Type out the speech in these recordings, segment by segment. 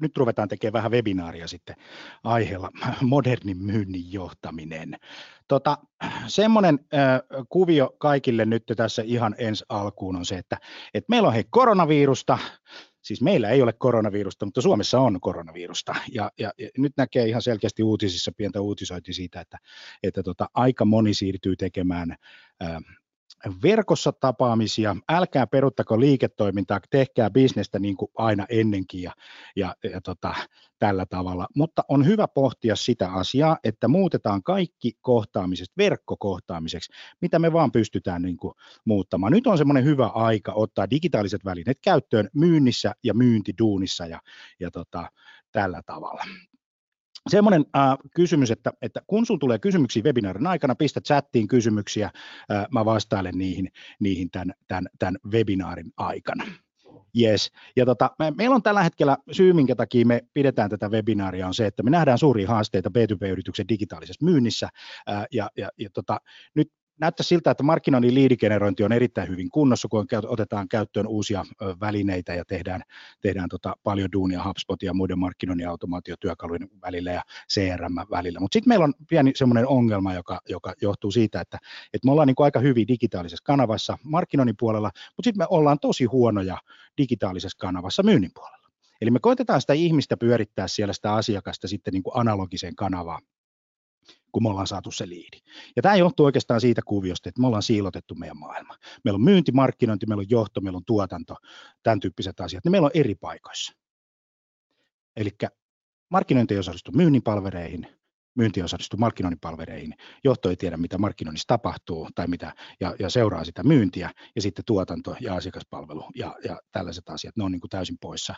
nyt ruvetaan tekemään vähän webinaaria sitten aiheella modernin myynnin johtaminen. Tota, semmoinen äh, kuvio kaikille nyt tässä ihan ensi alkuun on se, että, että meillä on hei koronavirusta, siis meillä ei ole koronavirusta, mutta Suomessa on koronavirusta. Ja, ja, ja nyt näkee ihan selkeästi uutisissa pientä uutisointi siitä, että, että tota, aika moni siirtyy tekemään äh, verkossa tapaamisia, älkää peruttako liiketoimintaa, tehkää bisnestä niin kuin aina ennenkin ja, ja, ja tota, tällä tavalla. Mutta on hyvä pohtia sitä asiaa, että muutetaan kaikki kohtaamiset verkkokohtaamiseksi, mitä me vaan pystytään niin kuin muuttamaan. Nyt on semmoinen hyvä aika ottaa digitaaliset välineet käyttöön myynnissä ja myyntiduunissa ja, ja tota, tällä tavalla semmoinen äh, kysymys, että, että kun sinulla tulee kysymyksiä webinaarin aikana, pistä chattiin kysymyksiä, äh, mä vastailen niihin, niihin tämän, tämän, tämän webinaarin aikana. Yes. Ja tota, me, meillä on tällä hetkellä syy, minkä takia me pidetään tätä webinaaria, on se, että me nähdään suuria haasteita B2B-yrityksen digitaalisessa myynnissä. Ää, ja, ja, ja tota, nyt näyttää siltä, että markkinoinnin liidigenerointi on erittäin hyvin kunnossa, kun otetaan käyttöön uusia välineitä ja tehdään, tehdään tota paljon duunia HubSpotin ja muiden markkinoinnin automaatiotyökalujen välillä ja CRM välillä. Mutta sitten meillä on pieni semmoinen ongelma, joka, joka johtuu siitä, että, että me ollaan niin aika hyvin digitaalisessa kanavassa markkinoinnin puolella, mutta sitten me ollaan tosi huonoja digitaalisessa kanavassa myynnin puolella. Eli me koitetaan sitä ihmistä pyörittää siellä sitä asiakasta sitten niin kuin analogiseen kanavaan kun me ollaan saatu se liidi. Ja tämä johtuu oikeastaan siitä kuviosta, että me ollaan siilotettu meidän maailma. Meillä on myynti, markkinointi, meillä on johto, meillä on tuotanto, tämän tyyppiset asiat, ne meillä on eri paikoissa. Eli markkinointi ei osallistu myynnin palvereihin, myynti osallistuu markkinoinnin palvereihin, johto ei tiedä, mitä markkinoinnissa tapahtuu tai mitä, ja, ja seuraa sitä myyntiä, ja sitten tuotanto ja asiakaspalvelu ja, ja tällaiset asiat, ne on niin kuin täysin poissa,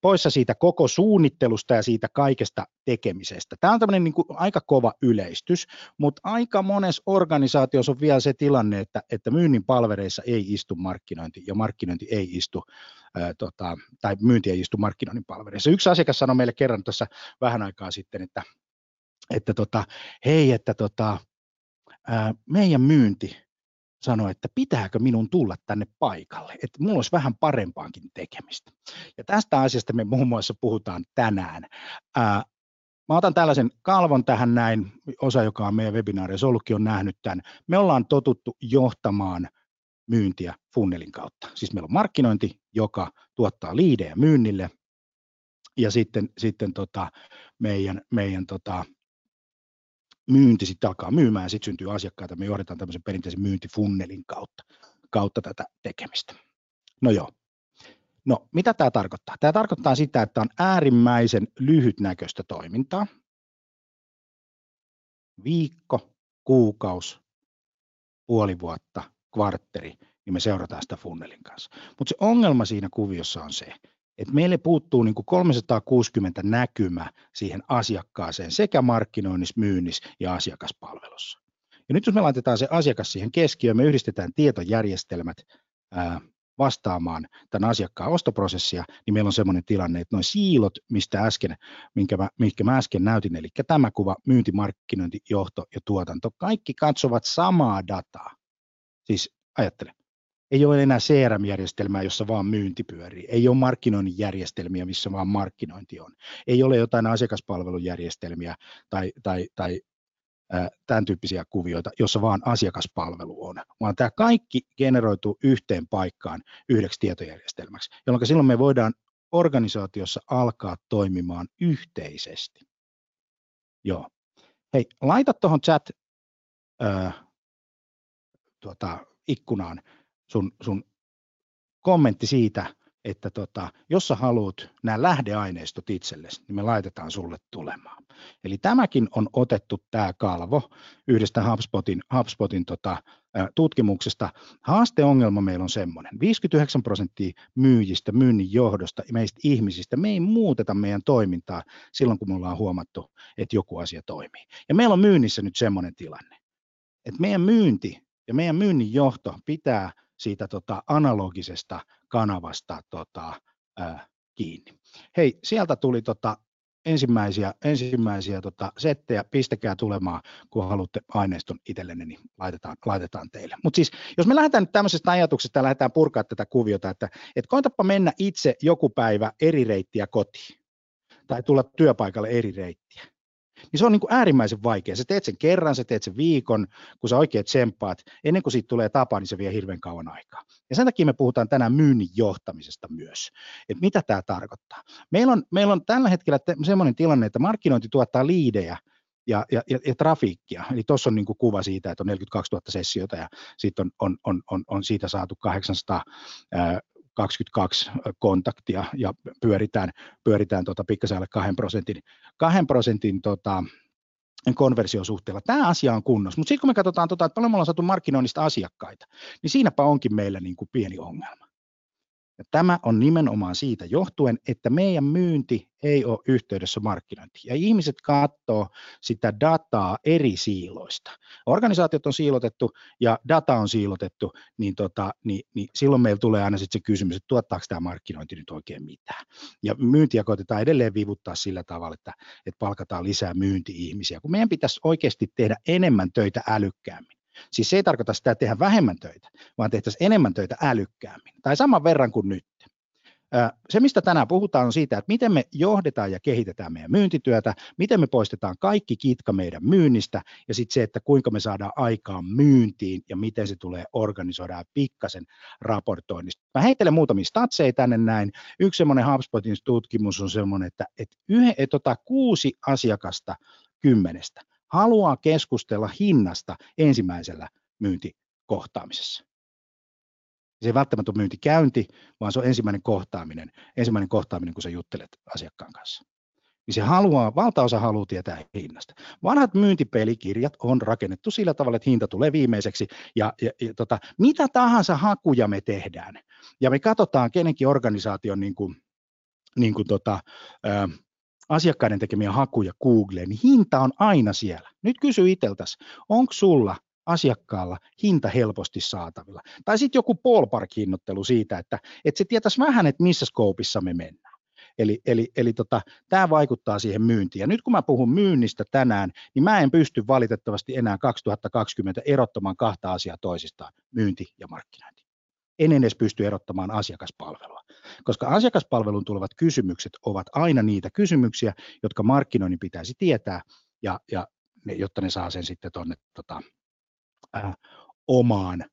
poissa siitä koko suunnittelusta ja siitä kaikesta tekemisestä. Tämä on tämmöinen niin kuin aika kova yleistys, mutta aika monessa organisaatiossa on vielä se tilanne, että, että myynnin palvereissa ei istu markkinointi, ja markkinointi ei istu tota, tai myynti ei istu markkinoinnin palvereissa. Yksi asiakas sanoi meille kerran tuossa vähän aikaa sitten, että että tota, hei, että tota, ää, meidän myynti sanoi, että pitääkö minun tulla tänne paikalle, että mulla olisi vähän parempaankin tekemistä. Ja tästä asiasta me muun muassa puhutaan tänään. Ää, Mä otan tällaisen kalvon tähän näin, osa joka on meidän webinaarissa ollutkin on nähnyt tämän. Me ollaan totuttu johtamaan myyntiä funnelin kautta. Siis meillä on markkinointi, joka tuottaa liidejä myynnille, ja sitten, sitten tota, meidän, meidän tota, myynti sitten alkaa myymään, sitten syntyy asiakkaita, me johdetaan tämmöisen perinteisen myyntifunnelin kautta, kautta tätä tekemistä. No joo. No, mitä tämä tarkoittaa? Tämä tarkoittaa sitä, että on äärimmäisen lyhytnäköistä toimintaa. Viikko, kuukaus, puoli vuotta, kvartteri, niin me seurataan sitä funnelin kanssa. Mutta se ongelma siinä kuviossa on se, että meille puuttuu niin kuin 360 näkymä siihen asiakkaaseen sekä markkinoinnissa, myynnissä ja asiakaspalvelussa. Ja nyt jos me laitetaan se asiakas siihen keskiöön, me yhdistetään tietojärjestelmät ää, vastaamaan tämän asiakkaan ostoprosessia, niin meillä on sellainen tilanne, että noin siilot, mistä äsken, minkä mä, minkä mä äsken näytin, eli tämä kuva, myynti, markkinointi, johto ja tuotanto, kaikki katsovat samaa dataa. Siis ajattele, ei ole enää CRM-järjestelmää, jossa vaan myynti pyörii. Ei ole markkinoinnin järjestelmiä, missä vaan markkinointi on. Ei ole jotain asiakaspalvelujärjestelmiä tai, tai, tai ää, tämän tyyppisiä kuvioita, jossa vaan asiakaspalvelu on, vaan tämä kaikki generoituu yhteen paikkaan yhdeksi tietojärjestelmäksi, jolloin silloin me voidaan organisaatiossa alkaa toimimaan yhteisesti. Joo. Hei, laita tuohon chat ää, tuota, ikkunaan sun, sun kommentti siitä, että tota, jos sä haluat nämä lähdeaineistot itsellesi, niin me laitetaan sulle tulemaan. Eli tämäkin on otettu tämä kalvo yhdestä HubSpotin, HubSpotin tota, tutkimuksesta. Haasteongelma meillä on semmoinen, 59 prosenttia myyjistä, myynnin johdosta, meistä ihmisistä, me ei muuteta meidän toimintaa silloin, kun me ollaan huomattu, että joku asia toimii. Ja meillä on myynnissä nyt semmoinen tilanne, että meidän myynti ja meidän myynnin johto pitää siitä tota, analogisesta kanavasta tota, ää, kiinni. Hei, sieltä tuli tota, ensimmäisiä, ensimmäisiä tota, settejä, pistäkää tulemaan, kun haluatte aineiston itsellenne, niin laitetaan, laitetaan teille. Mutta siis, jos me lähdetään nyt tämmöisestä ajatuksesta ja lähdetään purkaa tätä kuviota, että et koitapa mennä itse joku päivä eri reittiä kotiin. tai tulla työpaikalle eri reittiä. Niin se on niin kuin äärimmäisen vaikea. Sä teet sen kerran, sä teet sen viikon, kun sä oikein tsemppaat. Ennen kuin siitä tulee tapa, niin se vie hirveän kauan aikaa. Ja sen takia me puhutaan tänään myynnin johtamisesta myös. Että mitä tämä tarkoittaa? Meillä on, meillä on tällä hetkellä sellainen tilanne, että markkinointi tuottaa liidejä, ja, ja, ja, ja trafiikkia. Eli tuossa on niin kuva siitä, että on 42 000 sessiota ja sitten on, on, on, on, on siitä saatu 822 kontaktia ja pyöritään, pyöritään tota pikkasen alle 2 prosentin, 2 prosentin tota, konversiosuhteella. Tämä asia on kunnossa, mutta sitten kun me katsotaan, tota, että paljon me ollaan saatu markkinoinnista asiakkaita, niin siinäpä onkin meillä niin kuin pieni ongelma. Ja tämä on nimenomaan siitä johtuen, että meidän myynti ei ole yhteydessä markkinointiin. Ja ihmiset katsoo sitä dataa eri siiloista. Organisaatiot on siilotettu ja data on siilotettu, niin, tota, niin, niin silloin meillä tulee aina sitten se kysymys, että tuottaako tämä markkinointi nyt oikein mitään. Ja myyntiä koitetaan edelleen vivuttaa sillä tavalla, että, että palkataan lisää myynti-ihmisiä, kun meidän pitäisi oikeasti tehdä enemmän töitä älykkäämmin. Siis se ei tarkoita sitä, että tehdään vähemmän töitä, vaan tehtäisiin enemmän töitä älykkäämmin, tai saman verran kuin nyt. Se, mistä tänään puhutaan, on siitä, että miten me johdetaan ja kehitetään meidän myyntityötä, miten me poistetaan kaikki kitka meidän myynnistä, ja sitten se, että kuinka me saadaan aikaan myyntiin ja miten se tulee organisoida pikkasen raportoinnista. Mä heittelen muutamia statseja tänne näin. Yksi semmoinen HubSpotin tutkimus on semmoinen, että, että yhe, et, tota, kuusi asiakasta kymmenestä haluaa keskustella hinnasta ensimmäisellä myyntikohtaamisessa. Se ei välttämättä ole myyntikäynti, vaan se on ensimmäinen kohtaaminen, ensimmäinen kohtaaminen, kun sä juttelet asiakkaan kanssa. Niin se haluaa, valtaosa haluaa tietää hinnasta. Vanhat myyntipelikirjat on rakennettu sillä tavalla, että hinta tulee viimeiseksi ja, ja, ja tota, mitä tahansa hakuja me tehdään. Ja me katsotaan kenenkin organisaation niin kuin, niin kuin tota, asiakkaiden tekemiä hakuja Googleen, niin hinta on aina siellä. Nyt kysy itseltäsi, onko sulla asiakkaalla hinta helposti saatavilla? Tai sitten joku ballpark-hinnoittelu siitä, että, että se tietäisi vähän, että missä skoopissa me mennään. Eli, eli, eli tota, tämä vaikuttaa siihen myyntiin. Ja nyt kun mä puhun myynnistä tänään, niin mä en pysty valitettavasti enää 2020 erottamaan kahta asiaa toisistaan, myynti ja markkinointi. En edes pysty erottamaan asiakaspalvelua koska asiakaspalvelun tulevat kysymykset ovat aina niitä kysymyksiä, jotka markkinoinnin pitäisi tietää, ja, ja ne, jotta ne saa sen sitten tuonne tota, äh, omaan,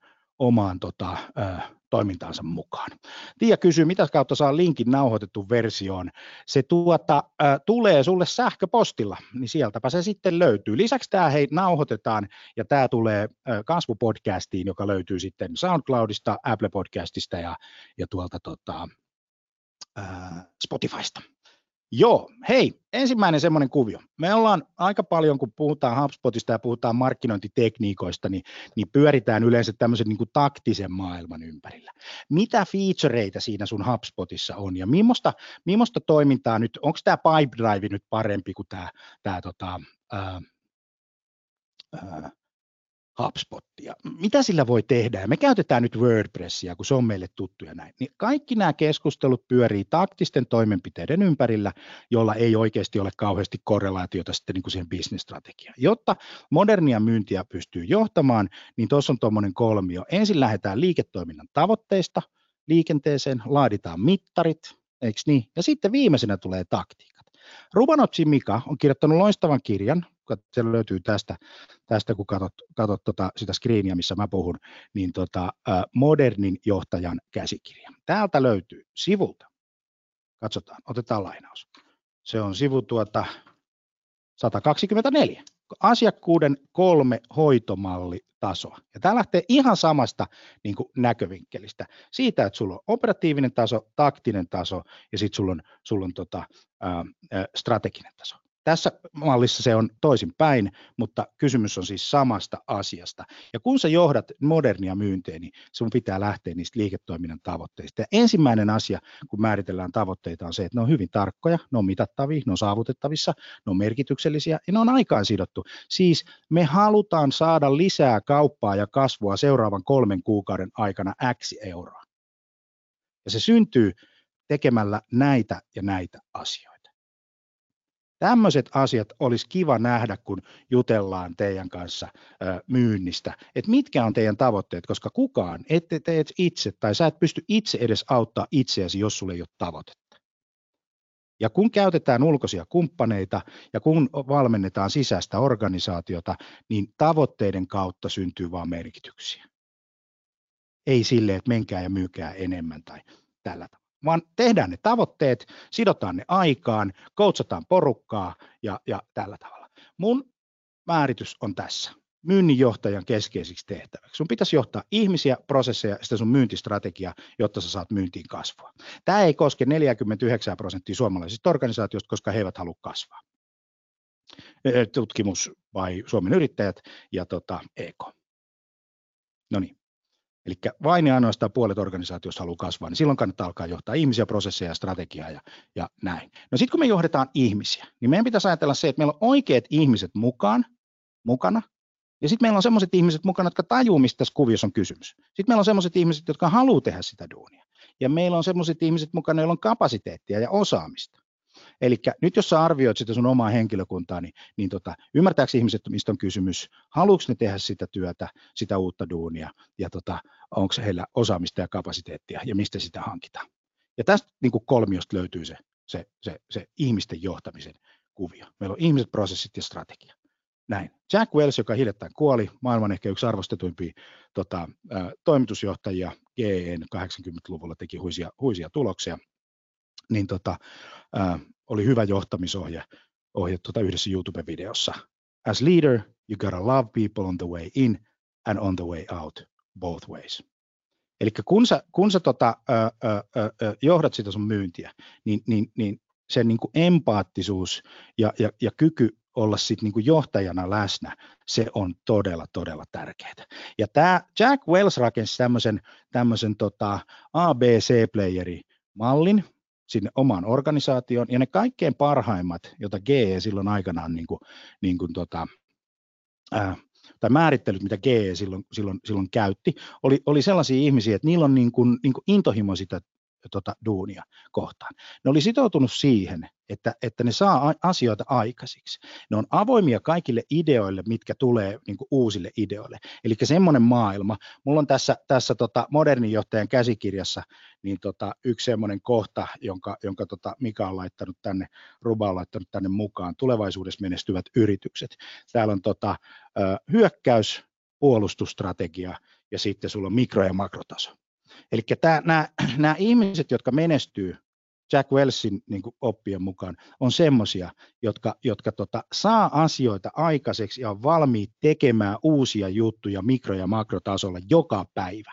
omaan tota, äh, toimintaansa mukaan. Tiia kysyy, mitä kautta saa linkin nauhoitettu versioon. Se tuota, äh, tulee sulle sähköpostilla, niin sieltäpä se sitten löytyy. Lisäksi tämä hei nauhoitetaan ja tämä tulee äh, kasvupodcastiin, joka löytyy sitten SoundCloudista, Apple Podcastista ja, ja tuolta tota, Spotifysta. Joo, hei, ensimmäinen semmoinen kuvio. Me ollaan aika paljon, kun puhutaan HubSpotista ja puhutaan markkinointitekniikoista, niin, niin pyöritään yleensä tämmöisen niin kuin taktisen maailman ympärillä. Mitä featureita siinä sun HubSpotissa on ja millaista, millaista toimintaa nyt, onko tämä Pipedrive nyt parempi kuin tämä, tota, HubSpotia. Mitä sillä voi tehdä? Me käytetään nyt WordPressia, kun se on meille tuttu ja näin. Niin kaikki nämä keskustelut pyörii taktisten toimenpiteiden ympärillä, jolla ei oikeasti ole kauheasti korrelaatiota sitten niin kuin siihen bisnesstrategiaan. Jotta modernia myyntiä pystyy johtamaan, niin tuossa on tuommoinen kolmio. Ensin lähdetään liiketoiminnan tavoitteista liikenteeseen, laaditaan mittarit, eikö niin? Ja sitten viimeisenä tulee taktiikat. Rubanotsi Mika on kirjoittanut loistavan kirjan, se löytyy tästä, tästä kun katsot, katsot tota, sitä screeniä, missä mä puhun, niin tota, modernin johtajan käsikirja. Täältä löytyy sivulta. Katsotaan, otetaan lainaus. Se on sivu tuota 124. Asiakkuuden kolme hoitomallitasoa. Ja tämä lähtee ihan samasta niin kuin näkövinkkelistä. Siitä, että sulla on operatiivinen taso, taktinen taso ja sitten sulla on, sulla on tota, ää, strateginen taso. Tässä mallissa se on toisin päin, mutta kysymys on siis samasta asiasta. Ja kun sä johdat modernia myyntiä, niin sun pitää lähteä niistä liiketoiminnan tavoitteista. Ja ensimmäinen asia, kun määritellään tavoitteita, on se, että ne on hyvin tarkkoja, ne on mitattavia, ne on saavutettavissa, ne on merkityksellisiä ja ne on aikaan sidottu. Siis me halutaan saada lisää kauppaa ja kasvua seuraavan kolmen kuukauden aikana X euroa. Ja se syntyy tekemällä näitä ja näitä asioita. Tämmöiset asiat olisi kiva nähdä, kun jutellaan teidän kanssa myynnistä, että mitkä on teidän tavoitteet, koska kukaan, ette teet itse tai sä et pysty itse edes auttaa itseäsi, jos sulle ei ole tavoitetta. Ja kun käytetään ulkoisia kumppaneita ja kun valmennetaan sisäistä organisaatiota, niin tavoitteiden kautta syntyy vain merkityksiä. Ei sille, että menkää ja myykää enemmän tai tällä tavalla vaan tehdään ne tavoitteet, sidotaan ne aikaan, koutsataan porukkaa ja, ja tällä tavalla. Mun määritys on tässä myynninjohtajan keskeisiksi tehtäväksi. Sun pitäisi johtaa ihmisiä, prosesseja ja sitä sun myyntistrategiaa, jotta sä saat myyntiin kasvua. Tämä ei koske 49 prosenttia suomalaisista organisaatioista, koska he eivät halua kasvaa. Tutkimus vai Suomen yrittäjät ja tota, EK. No niin. Eli vain ja ainoastaan puolet organisaatiosta haluaa kasvaa, niin silloin kannattaa alkaa johtaa ihmisiä, prosesseja ja strategiaa ja, ja näin. No sitten kun me johdetaan ihmisiä, niin meidän pitäisi ajatella se, että meillä on oikeat ihmiset mukaan, mukana, ja sitten meillä on sellaiset ihmiset mukana, jotka tajuu, mistä tässä kuviossa on kysymys. Sitten meillä on sellaiset ihmiset, jotka haluaa tehdä sitä duunia. Ja meillä on sellaiset ihmiset mukana, joilla on kapasiteettia ja osaamista. Eli nyt jos sä arvioit sitä sun omaa henkilökuntaa, niin, niin tota, ymmärtääkö ihmiset, mistä on kysymys, haluatko ne tehdä sitä työtä, sitä uutta duunia, ja tota, onko heillä osaamista ja kapasiteettia, ja mistä sitä hankitaan. Ja tästä niin kuin kolmiosta löytyy se, se, se, se ihmisten johtamisen kuvio. Meillä on ihmiset, prosessit ja strategia. Näin. Jack Wells, joka hiljattain kuoli, maailman ehkä yksi arvostetuimpia tota, ä, toimitusjohtajia, GEN 80-luvulla teki huisia, huisia tuloksia, niin tota, ä, oli hyvä johtamisohje ohje tuota yhdessä YouTube-videossa. As leader, you gotta love people on the way in and on the way out, both ways. Eli kun sä, kun sä tota, ö, ö, johdat sitä sun myyntiä, niin, niin, niin sen niin kuin empaattisuus ja, ja, ja kyky olla sit niin kuin johtajana läsnä, se on todella, todella tärkeää. Ja tämä Jack Wells rakensi tämmöisen, tota ABC-playeri mallin, sinne omaan organisaatioon, ja ne kaikkein parhaimmat, joita GE silloin aikanaan niin kuin, niin kuin tota, ää, tai määrittelyt, mitä GE silloin, silloin, silloin käytti, oli, oli sellaisia ihmisiä, että niillä on niin kuin, niin kuin intohimo sitä tota, duunia kohtaan. Ne oli sitoutunut siihen, että, että ne saa asioita aikaisiksi. Ne on avoimia kaikille ideoille, mitkä tulee niin kuin uusille ideoille. Eli semmoinen maailma. Mulla on tässä, tässä tota modernin johtajan käsikirjassa niin tota, yksi semmoinen kohta, jonka, jonka tota Mika on laittanut tänne, Ruba on laittanut tänne mukaan, tulevaisuudessa menestyvät yritykset. Täällä on tota, hyökkäys, puolustusstrategia ja sitten sulla on mikro- ja makrotaso. Eli nämä ihmiset, jotka menestyy Jack Wellsin niin kuin oppien mukaan, on semmoisia, jotka, jotka tota, saa asioita aikaiseksi ja on valmiit tekemään uusia juttuja mikro- ja makrotasolla joka päivä.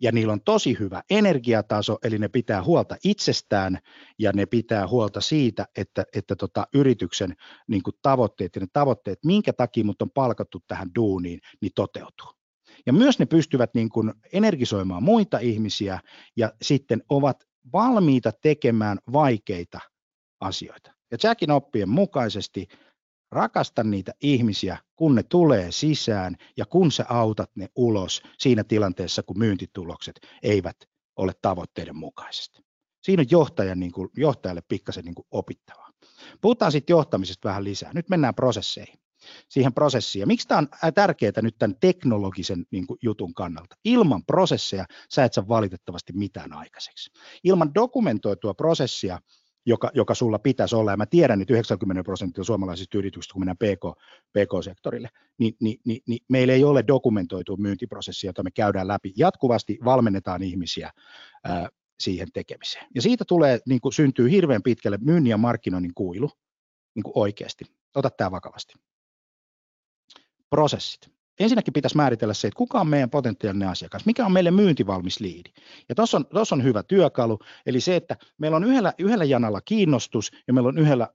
Ja niillä on tosi hyvä energiataso, eli ne pitää huolta itsestään ja ne pitää huolta siitä, että, että tota, yrityksen niin kuin tavoitteet ja ne tavoitteet, minkä takia mut on palkattu tähän duuniin, niin toteutuu. Ja myös ne pystyvät niin kuin energisoimaan muita ihmisiä ja sitten ovat valmiita tekemään vaikeita asioita. Ja Jackin oppien mukaisesti rakasta niitä ihmisiä, kun ne tulee sisään ja kun sä autat ne ulos siinä tilanteessa, kun myyntitulokset eivät ole tavoitteiden mukaisesti. Siinä on johtajan, niin kuin, johtajalle pikkasen niin kuin opittavaa. Puhutaan sitten johtamisesta vähän lisää. Nyt mennään prosesseihin siihen prosessiin. Ja miksi tämä on tärkeää nyt tämän teknologisen niin kuin, jutun kannalta? Ilman prosesseja sä et saa valitettavasti mitään aikaiseksi. Ilman dokumentoitua prosessia, joka, joka sulla pitäisi olla, ja mä tiedän, että 90 prosenttia suomalaisista yrityksistä, kun mennään PK, PK-sektorille, niin, niin, niin, niin meillä ei ole dokumentoitua myyntiprosessia, jota me käydään läpi. Jatkuvasti valmennetaan ihmisiä ää, siihen tekemiseen. Ja siitä tulee, niin kuin syntyy hirveän pitkälle myynnin ja markkinoinnin kuilu, niin kuin oikeasti. Ota tämä vakavasti prosessit. Ensinnäkin pitäisi määritellä se, että kuka on meidän potentiaalinen asiakas, mikä on meille myyntivalmis liidi. Ja tuossa on, on hyvä työkalu, eli se, että meillä on yhdellä, yhdellä janalla kiinnostus ja meillä on yhdellä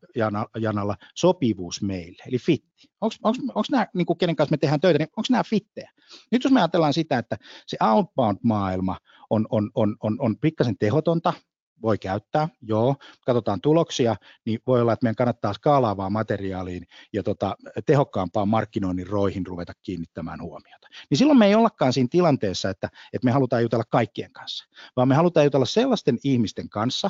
janalla sopivuus meille, eli fitti. Onko nämä, niin kuin kenen kanssa me tehdään töitä, niin onko nämä fittejä? Nyt jos me ajatellaan sitä, että se outbound-maailma on, on, on, on, on pikkasen tehotonta, voi käyttää, joo, katsotaan tuloksia, niin voi olla, että meidän kannattaa skaalaavaa materiaaliin ja tota, tehokkaampaan markkinoinnin roihin ruveta kiinnittämään huomiota. Niin silloin me ei ollakaan siinä tilanteessa, että, että me halutaan jutella kaikkien kanssa, vaan me halutaan jutella sellaisten ihmisten kanssa,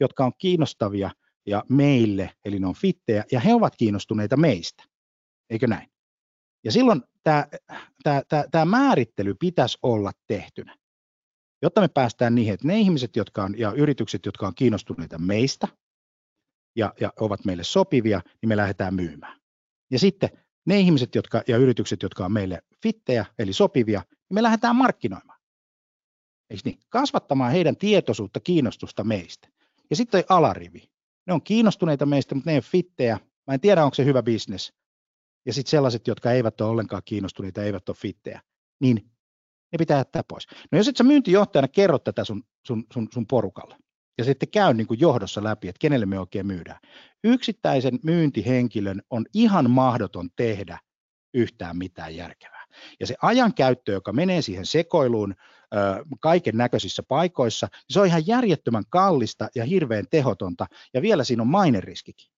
jotka on kiinnostavia ja meille, eli ne on fittejä, ja he ovat kiinnostuneita meistä, eikö näin? Ja silloin tämä, tämä, tämä, tämä määrittely pitäisi olla tehtynä jotta me päästään niihin, että ne ihmiset jotka on, ja yritykset, jotka on kiinnostuneita meistä, ja, ja ovat meille sopivia, niin me lähdetään myymään. Ja sitten ne ihmiset jotka, ja yritykset, jotka on meille fittejä, eli sopivia, niin me lähdetään markkinoimaan. Eikö niin? Kasvattamaan heidän tietoisuutta, kiinnostusta meistä. Ja sitten toi alarivi. Ne on kiinnostuneita meistä, mutta ne ei ole fittejä. Mä en tiedä, onko se hyvä bisnes. Ja sitten sellaiset, jotka eivät ole ollenkaan kiinnostuneita, eivät ole fittejä, niin ne pitää jättää pois. No jos et sä myyntijohtajana kerro tätä sun, sun, sun, sun porukalle, ja sitten käy niin kuin johdossa läpi, että kenelle me oikein myydään. Yksittäisen myyntihenkilön on ihan mahdoton tehdä yhtään mitään järkevää. Ja se ajankäyttö, joka menee siihen sekoiluun kaiken näköisissä paikoissa, niin se on ihan järjettömän kallista ja hirveän tehotonta, ja vielä siinä on maineriskikin.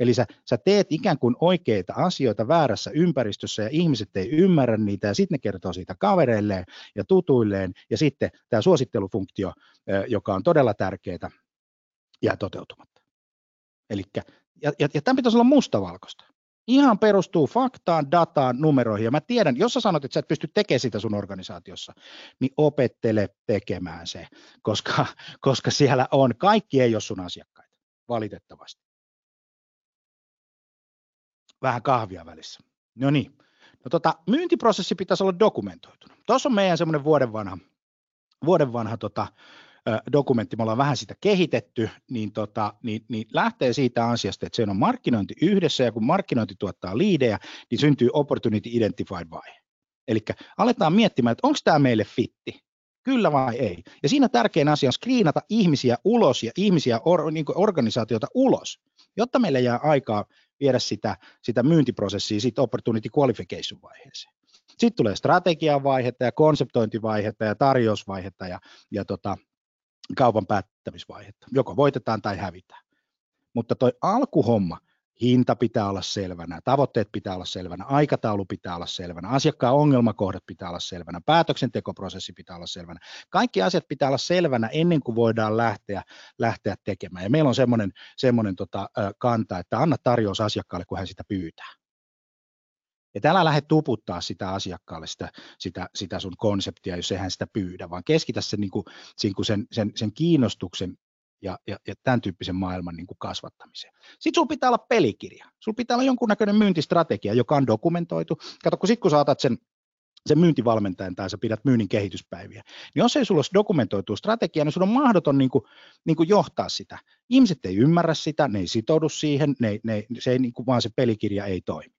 Eli sä, sä teet ikään kuin oikeita asioita väärässä ympäristössä ja ihmiset ei ymmärrä niitä ja sitten ne kertoo siitä kavereilleen ja tutuilleen ja sitten tämä suosittelufunktio, joka on todella tärkeää, jää toteutumatta. Elikkä, ja, ja, ja tämän pitäisi olla mustavalkoista. Ihan perustuu faktaan, dataan, numeroihin. Ja mä tiedän, jos sä sanot, että sä et pysty tekemään sitä sun organisaatiossa, niin opettele tekemään se, koska, koska siellä on, kaikki ei ole sun asiakkaita, valitettavasti vähän kahvia välissä. No niin. No tota, myyntiprosessi pitäisi olla dokumentoitunut. Tuossa on meidän semmoinen vuoden vanha, vuoden vanha tota, dokumentti, me ollaan vähän sitä kehitetty, niin, tota, niin, niin lähtee siitä asiasta, että se on markkinointi yhdessä, ja kun markkinointi tuottaa liidejä, niin syntyy opportunity identified vaihe. Eli aletaan miettimään, että onko tämä meille fitti, kyllä vai ei. Ja siinä tärkein asia on screenata ihmisiä ulos ja ihmisiä, or, niin organisaatiota ulos, jotta meille jää aikaa viedä sitä, sitä myyntiprosessia siitä opportunity qualification vaiheeseen. Sitten tulee strategian vaihetta ja konseptointivaihetta ja tarjousvaihetta ja, ja tota, kaupan päättämisvaihetta. Joko voitetaan tai hävitään. Mutta toi alkuhomma, hinta pitää olla selvänä, tavoitteet pitää olla selvänä, aikataulu pitää olla selvänä, asiakkaan ongelmakohdat pitää olla selvänä, päätöksentekoprosessi pitää olla selvänä. Kaikki asiat pitää olla selvänä ennen kuin voidaan lähteä, lähteä tekemään. Ja meillä on semmoinen, semmoinen tota, kanta, että anna tarjous asiakkaalle, kun hän sitä pyytää. Ja älä lähde tuputtaa sitä asiakkaalle sitä, sitä, sitä sun konseptia, jos eihän sitä pyydä, vaan keskitä sen, niin kuin, sen, sen, sen kiinnostuksen ja, ja, ja tämän tyyppisen maailman niin kuin kasvattamiseen. Sitten sulla pitää olla pelikirja. Sulla pitää olla jonkunnäköinen myyntistrategia, joka on dokumentoitu. Kato, kun sitten kun saatat sen sen myyntivalmentajan tai sä pidät myynnin kehityspäiviä. Niin jos ei sulla ole dokumentoitu strategia, niin sun on mahdoton niin kuin, niin kuin johtaa sitä. Ihmiset ei ymmärrä sitä, ne ei sitoudu siihen, ne, ne, se ei, niin kuin, vaan se pelikirja ei toimi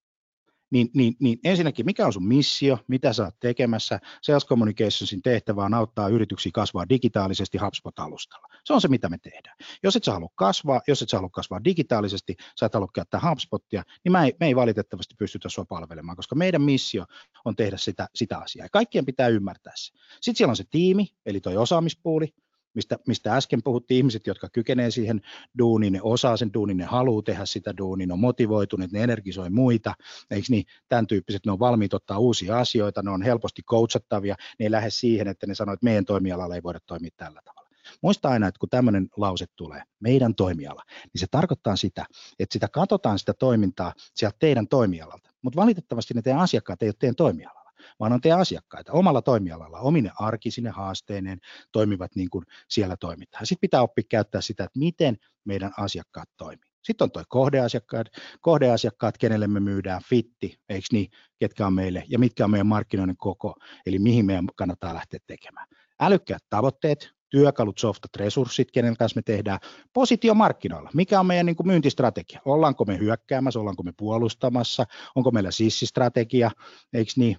niin, niin, niin ensinnäkin mikä on sun missio, mitä sä oot tekemässä, Sales Communicationsin tehtävä on auttaa yrityksiä kasvaa digitaalisesti HubSpot-alustalla. Se on se, mitä me tehdään. Jos et sä halua kasvaa, jos et sä halua kasvaa digitaalisesti, sä et halua käyttää HubSpotia, niin me ei, me ei valitettavasti pystytä sua palvelemaan, koska meidän missio on tehdä sitä, sitä asiaa. Ja kaikkien pitää ymmärtää se. Sitten siellä on se tiimi, eli toi osaamispuuli, mistä, mistä äsken puhuttiin, ihmiset, jotka kykenevät siihen duuniin, ne osaa sen duunin, ne haluaa tehdä sitä duunia, ne on motivoituneet, ne energisoi muita, eikö niin, tämän tyyppiset, ne on valmiit ottaa uusia asioita, ne on helposti coachattavia, ne ei lähde siihen, että ne sanoo, että meidän toimialalla ei voida toimia tällä tavalla. Muista aina, että kun tämmöinen lause tulee, meidän toimiala, niin se tarkoittaa sitä, että sitä katsotaan sitä toimintaa sieltä teidän toimialalta, mutta valitettavasti ne teidän asiakkaat ei ole teidän toimiala vaan on teidän asiakkaita omalla toimialalla, omine arkisine haasteineen toimivat niin kuin siellä toimitaan. Sitten pitää oppia käyttää sitä, että miten meidän asiakkaat toimii. Sitten on tuo kohdeasiakkaat, kohdeasiakkaat, kenelle me myydään fitti, eikö niin, ketkä on meille ja mitkä on meidän markkinoiden koko, eli mihin meidän kannattaa lähteä tekemään. Älykkäät tavoitteet, työkalut, softat, resurssit, kenen kanssa me tehdään, positio markkinoilla, mikä on meidän niin kuin myyntistrategia, ollaanko me hyökkäämässä, ollaanko me puolustamassa, onko meillä sissistrategia, eikö niin,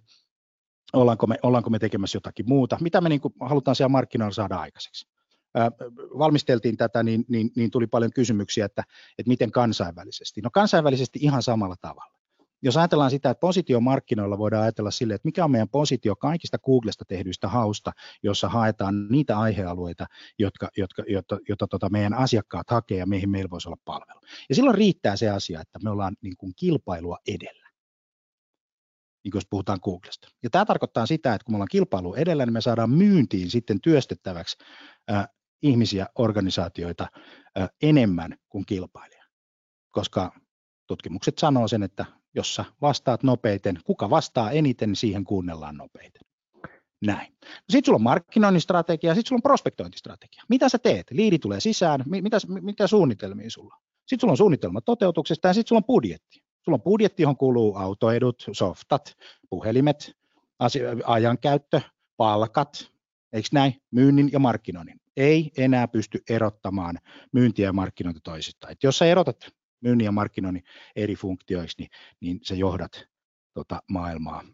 ollaanko me, ollaanko me tekemässä jotakin muuta, mitä me niin kuin halutaan siellä markkinoilla saada aikaiseksi. Ää, valmisteltiin tätä, niin, niin, niin tuli paljon kysymyksiä, että, että miten kansainvälisesti. No kansainvälisesti ihan samalla tavalla. Jos ajatellaan sitä, että positiomarkkinoilla voidaan ajatella sille, että mikä on meidän positio kaikista Googlesta tehdyistä hausta, jossa haetaan niitä aihealueita, jotka, jotka, jotta, jotta tota meidän asiakkaat hakee ja mihin meillä voisi olla palvelu. Ja silloin riittää se asia, että me ollaan niin kuin kilpailua edellä niin jos puhutaan Googlesta. Ja tämä tarkoittaa sitä, että kun me ollaan kilpailu edellä, niin me saadaan myyntiin sitten työstettäväksi äh, ihmisiä, organisaatioita äh, enemmän kuin kilpailija. Koska tutkimukset sanoo sen, että jos sä vastaat nopeiten, kuka vastaa eniten, siihen kuunnellaan nopeiten. Näin. No sitten sulla on markkinoinnin strategia, sitten sulla on prospektointistrategia. Mitä sä teet? Liidi tulee sisään, mitä, mitä suunnitelmia sulla on? Sitten sulla on suunnitelma toteutuksesta ja sitten sulla on budjetti. Sulla on budjetti, johon kuuluu autoedut, softat, puhelimet, ajankäyttö, palkat, eikö näin, myynnin ja markkinoinnin. Ei enää pysty erottamaan myyntiä ja markkinointia toisistaan. Et jos sä erotat myynnin ja markkinoinnin eri funktioiksi, niin, niin sä johdat tota maailmaa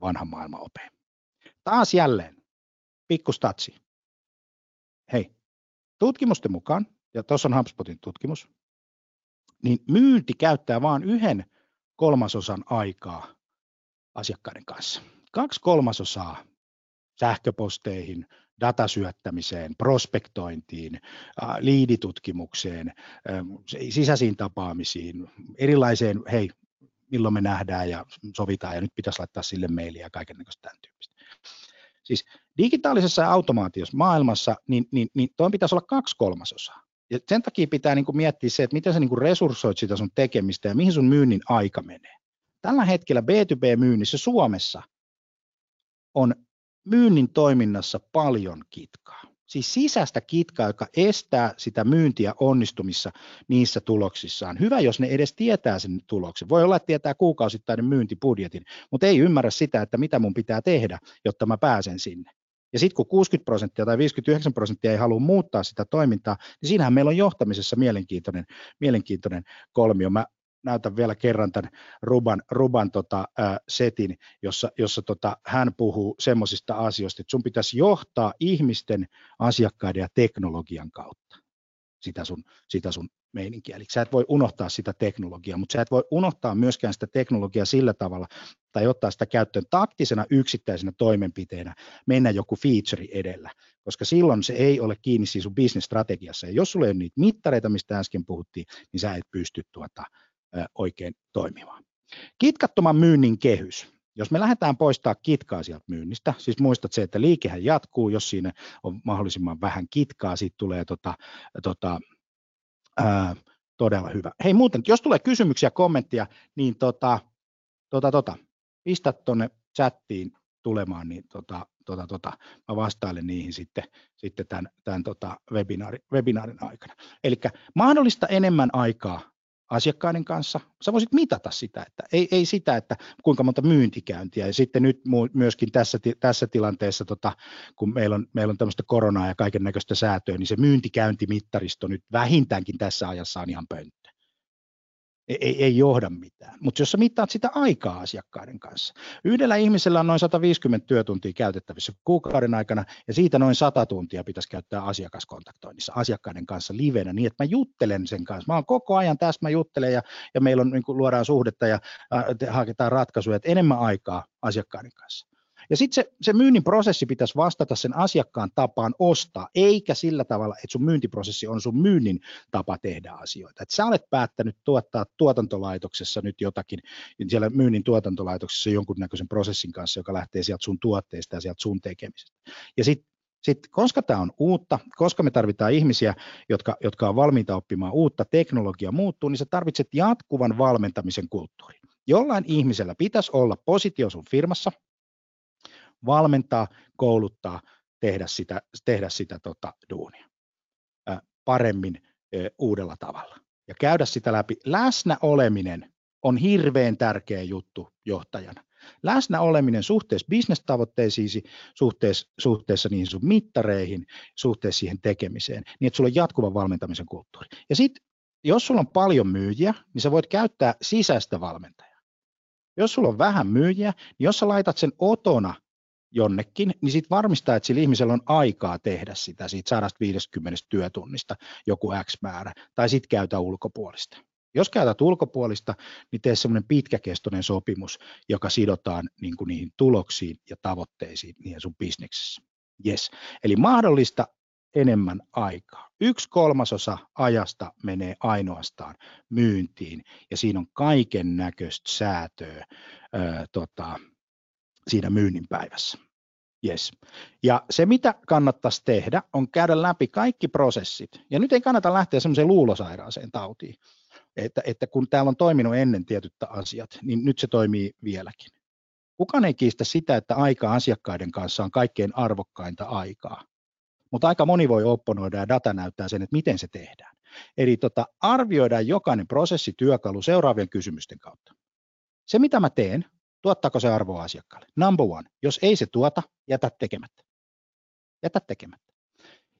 vanhan maailman opeen. Taas jälleen, pikkustatsi. Hei, tutkimusten mukaan, ja tuossa on HubSpotin tutkimus, niin myynti käyttää vain yhden kolmasosan aikaa asiakkaiden kanssa. Kaksi kolmasosaa sähköposteihin, datasyöttämiseen, prospektointiin, liiditutkimukseen, sisäisiin tapaamisiin, erilaiseen, hei, milloin me nähdään ja sovitaan ja nyt pitäisi laittaa sille mailia ja kaikenlaista tämän tyyppistä. Siis digitaalisessa automaatiossa maailmassa, niin, niin, niin tuon pitäisi olla kaksi kolmasosaa. Ja sen takia pitää niin kuin miettiä se, että miten sä niin kuin resurssoit sitä sun tekemistä ja mihin sun myynnin aika menee. Tällä hetkellä B2B-myynnissä Suomessa on myynnin toiminnassa paljon kitkaa. Siis sisäistä kitkaa, joka estää sitä myyntiä onnistumissa niissä tuloksissaan. Hyvä, jos ne edes tietää sen tuloksen. Voi olla, että tietää kuukausittainen myyntibudjetin, mutta ei ymmärrä sitä, että mitä mun pitää tehdä, jotta mä pääsen sinne. Ja sitten kun 60 prosenttia tai 59 prosenttia ei halua muuttaa sitä toimintaa, niin siinähän meillä on johtamisessa mielenkiintoinen, mielenkiintoinen kolmio. Mä näytän vielä kerran tämän Ruban, Ruban tota, ää, setin, jossa, jossa tota, hän puhuu semmoisista asioista, että sun pitäisi johtaa ihmisten, asiakkaiden ja teknologian kautta sitä sun, sitä sun meininkiä. Eli sä et voi unohtaa sitä teknologiaa, mutta sä et voi unohtaa myöskään sitä teknologiaa sillä tavalla, tai ottaa sitä käyttöön taktisena yksittäisenä toimenpiteenä, mennä joku feature edellä, koska silloin se ei ole kiinni siinä sun business-strategiassa. Ja jos sulla ei ole niitä mittareita, mistä äsken puhuttiin, niin sä et pysty tuota, oikein toimimaan. Kitkattoman myynnin kehys. Jos me lähdetään poistaa kitkaa sieltä myynnistä, siis muistat se, että liikehän jatkuu, jos siinä on mahdollisimman vähän kitkaa, siitä tulee tota, tota, ää, todella hyvä. Hei muuten, jos tulee kysymyksiä, kommentteja, niin tota, tota, tota, pistä tuonne chattiin tulemaan, niin tota, tota, tota, mä vastailen niihin sitten, sitten tämän, tämän tota webinaari, webinaarin aikana. Eli mahdollista enemmän aikaa asiakkaiden kanssa. Sä voisit mitata sitä, että ei, ei sitä, että kuinka monta myyntikäyntiä. Ja sitten nyt myöskin tässä, tässä tilanteessa, tota, kun meillä on, meillä on tämmöistä koronaa ja kaiken näköistä säätöä, niin se myyntikäyntimittaristo nyt vähintäänkin tässä ajassa on ihan pönttö ei, ei johda mitään. Mutta jos sä mittaat sitä aikaa asiakkaiden kanssa, yhdellä ihmisellä on noin 150 työtuntia käytettävissä kuukauden aikana, ja siitä noin 100 tuntia pitäisi käyttää asiakaskontaktoinnissa asiakkaiden kanssa livenä, niin että mä juttelen sen kanssa. Mä oon koko ajan tässä, mä juttelen, ja, ja meillä on, niin luodaan suhdetta ja äh, haketaan ratkaisuja, että enemmän aikaa asiakkaiden kanssa. Ja sitten se, se myynnin prosessi pitäisi vastata sen asiakkaan tapaan ostaa, eikä sillä tavalla, että sun myyntiprosessi on sun myynnin tapa tehdä asioita. Että sä olet päättänyt tuottaa tuotantolaitoksessa nyt jotakin, siellä myynnin tuotantolaitoksessa jonkunnäköisen prosessin kanssa, joka lähtee sieltä sun tuotteista ja sieltä sun tekemisestä. Ja sitten sitten, koska tämä on uutta, koska me tarvitaan ihmisiä, jotka, jotka on valmiita oppimaan uutta, teknologia muuttuu, niin sä tarvitset jatkuvan valmentamisen kulttuurin. Jollain ihmisellä pitäisi olla positio sun firmassa, valmentaa, kouluttaa, tehdä sitä, tehdä sitä tota, duunia paremmin uudella tavalla ja käydä sitä läpi. Läsnä oleminen on hirveän tärkeä juttu johtajana. Läsnä oleminen suhteessa bisnestavoitteisiin, suhteessa, suhteessa niihin sun mittareihin, suhteessa siihen tekemiseen, niin että sulla on jatkuvan valmentamisen kulttuuri. Ja sitten, jos sulla on paljon myyjiä, niin sä voit käyttää sisäistä valmentajaa. Jos sulla on vähän myyjiä, niin jos sä laitat sen otona jonnekin, niin sitten varmistaa, että sillä ihmisellä on aikaa tehdä sitä siitä 150 työtunnista joku X määrä, tai sitten käytä ulkopuolista. Jos käytät ulkopuolista, niin tee semmoinen pitkäkestoinen sopimus, joka sidotaan niin kuin niihin tuloksiin ja tavoitteisiin niihin sun bisneksessä. Yes. Eli mahdollista enemmän aikaa. Yksi kolmasosa ajasta menee ainoastaan myyntiin, ja siinä on kaiken näköistä säätöä, ää, tota, siinä myynnin päivässä. Yes. Ja se, mitä kannattaisi tehdä, on käydä läpi kaikki prosessit. Ja nyt ei kannata lähteä semmoiseen luulosairaaseen tautiin, että, että kun täällä on toiminut ennen tietyt asiat, niin nyt se toimii vieläkin. Kukaan ei kiistä sitä, että aika asiakkaiden kanssa on kaikkein arvokkainta aikaa. Mutta aika moni voi opponoida ja data näyttää sen, että miten se tehdään. Eli tota, arvioidaan jokainen prosessityökalu seuraavien kysymysten kautta. Se, mitä mä teen, tuottaako se arvoa asiakkaalle? Number one. Jos ei se tuota, jätä tekemättä. Jätä tekemättä.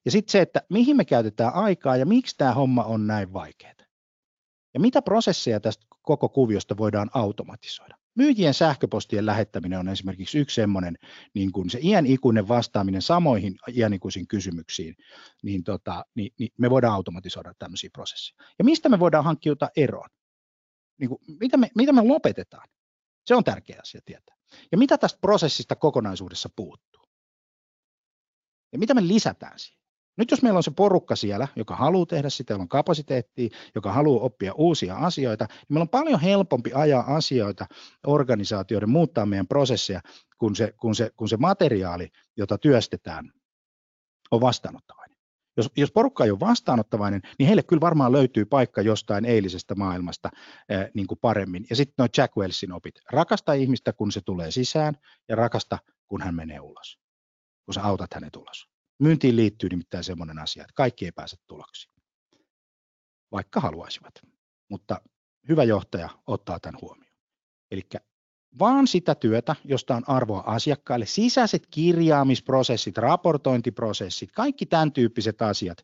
Ja sitten se, että mihin me käytetään aikaa ja miksi tämä homma on näin vaikeaa. Ja mitä prosesseja tästä koko kuviosta voidaan automatisoida? Myyjien sähköpostien lähettäminen on esimerkiksi yksi semmoinen, niin kuin se iän ikuinen vastaaminen samoihin iän ikuisiin kysymyksiin, niin, tota, niin, niin me voidaan automatisoida tämmöisiä prosesseja. Ja mistä me voidaan hankkiuta eroon? Niin kuin, mitä, me, mitä me lopetetaan? Se on tärkeä asia tietää. Ja mitä tästä prosessista kokonaisuudessa puuttuu? Ja mitä me lisätään siihen? Nyt jos meillä on se porukka siellä, joka haluaa tehdä sitä, jolla on kapasiteettia, joka haluaa oppia uusia asioita, niin meillä on paljon helpompi ajaa asioita organisaatioiden, muuttaa meidän prosesseja, kun se, kun se, kun se materiaali, jota työstetään, on vastaanottavainen. Jos, jos porukka ei ole vastaanottavainen, niin heille kyllä varmaan löytyy paikka jostain eilisestä maailmasta ää, niin kuin paremmin. Ja sitten noin Jack Wellsin opit. Rakasta ihmistä, kun se tulee sisään, ja rakasta, kun hän menee ulos, kun sä autat hänet ulos. Myyntiin liittyy nimittäin sellainen asia, että kaikki ei pääse tuloksiin, vaikka haluaisivat. Mutta hyvä johtaja ottaa tämän huomioon. Eli vaan sitä työtä, josta on arvoa asiakkaille, sisäiset kirjaamisprosessit, raportointiprosessit, kaikki tämän tyyppiset asiat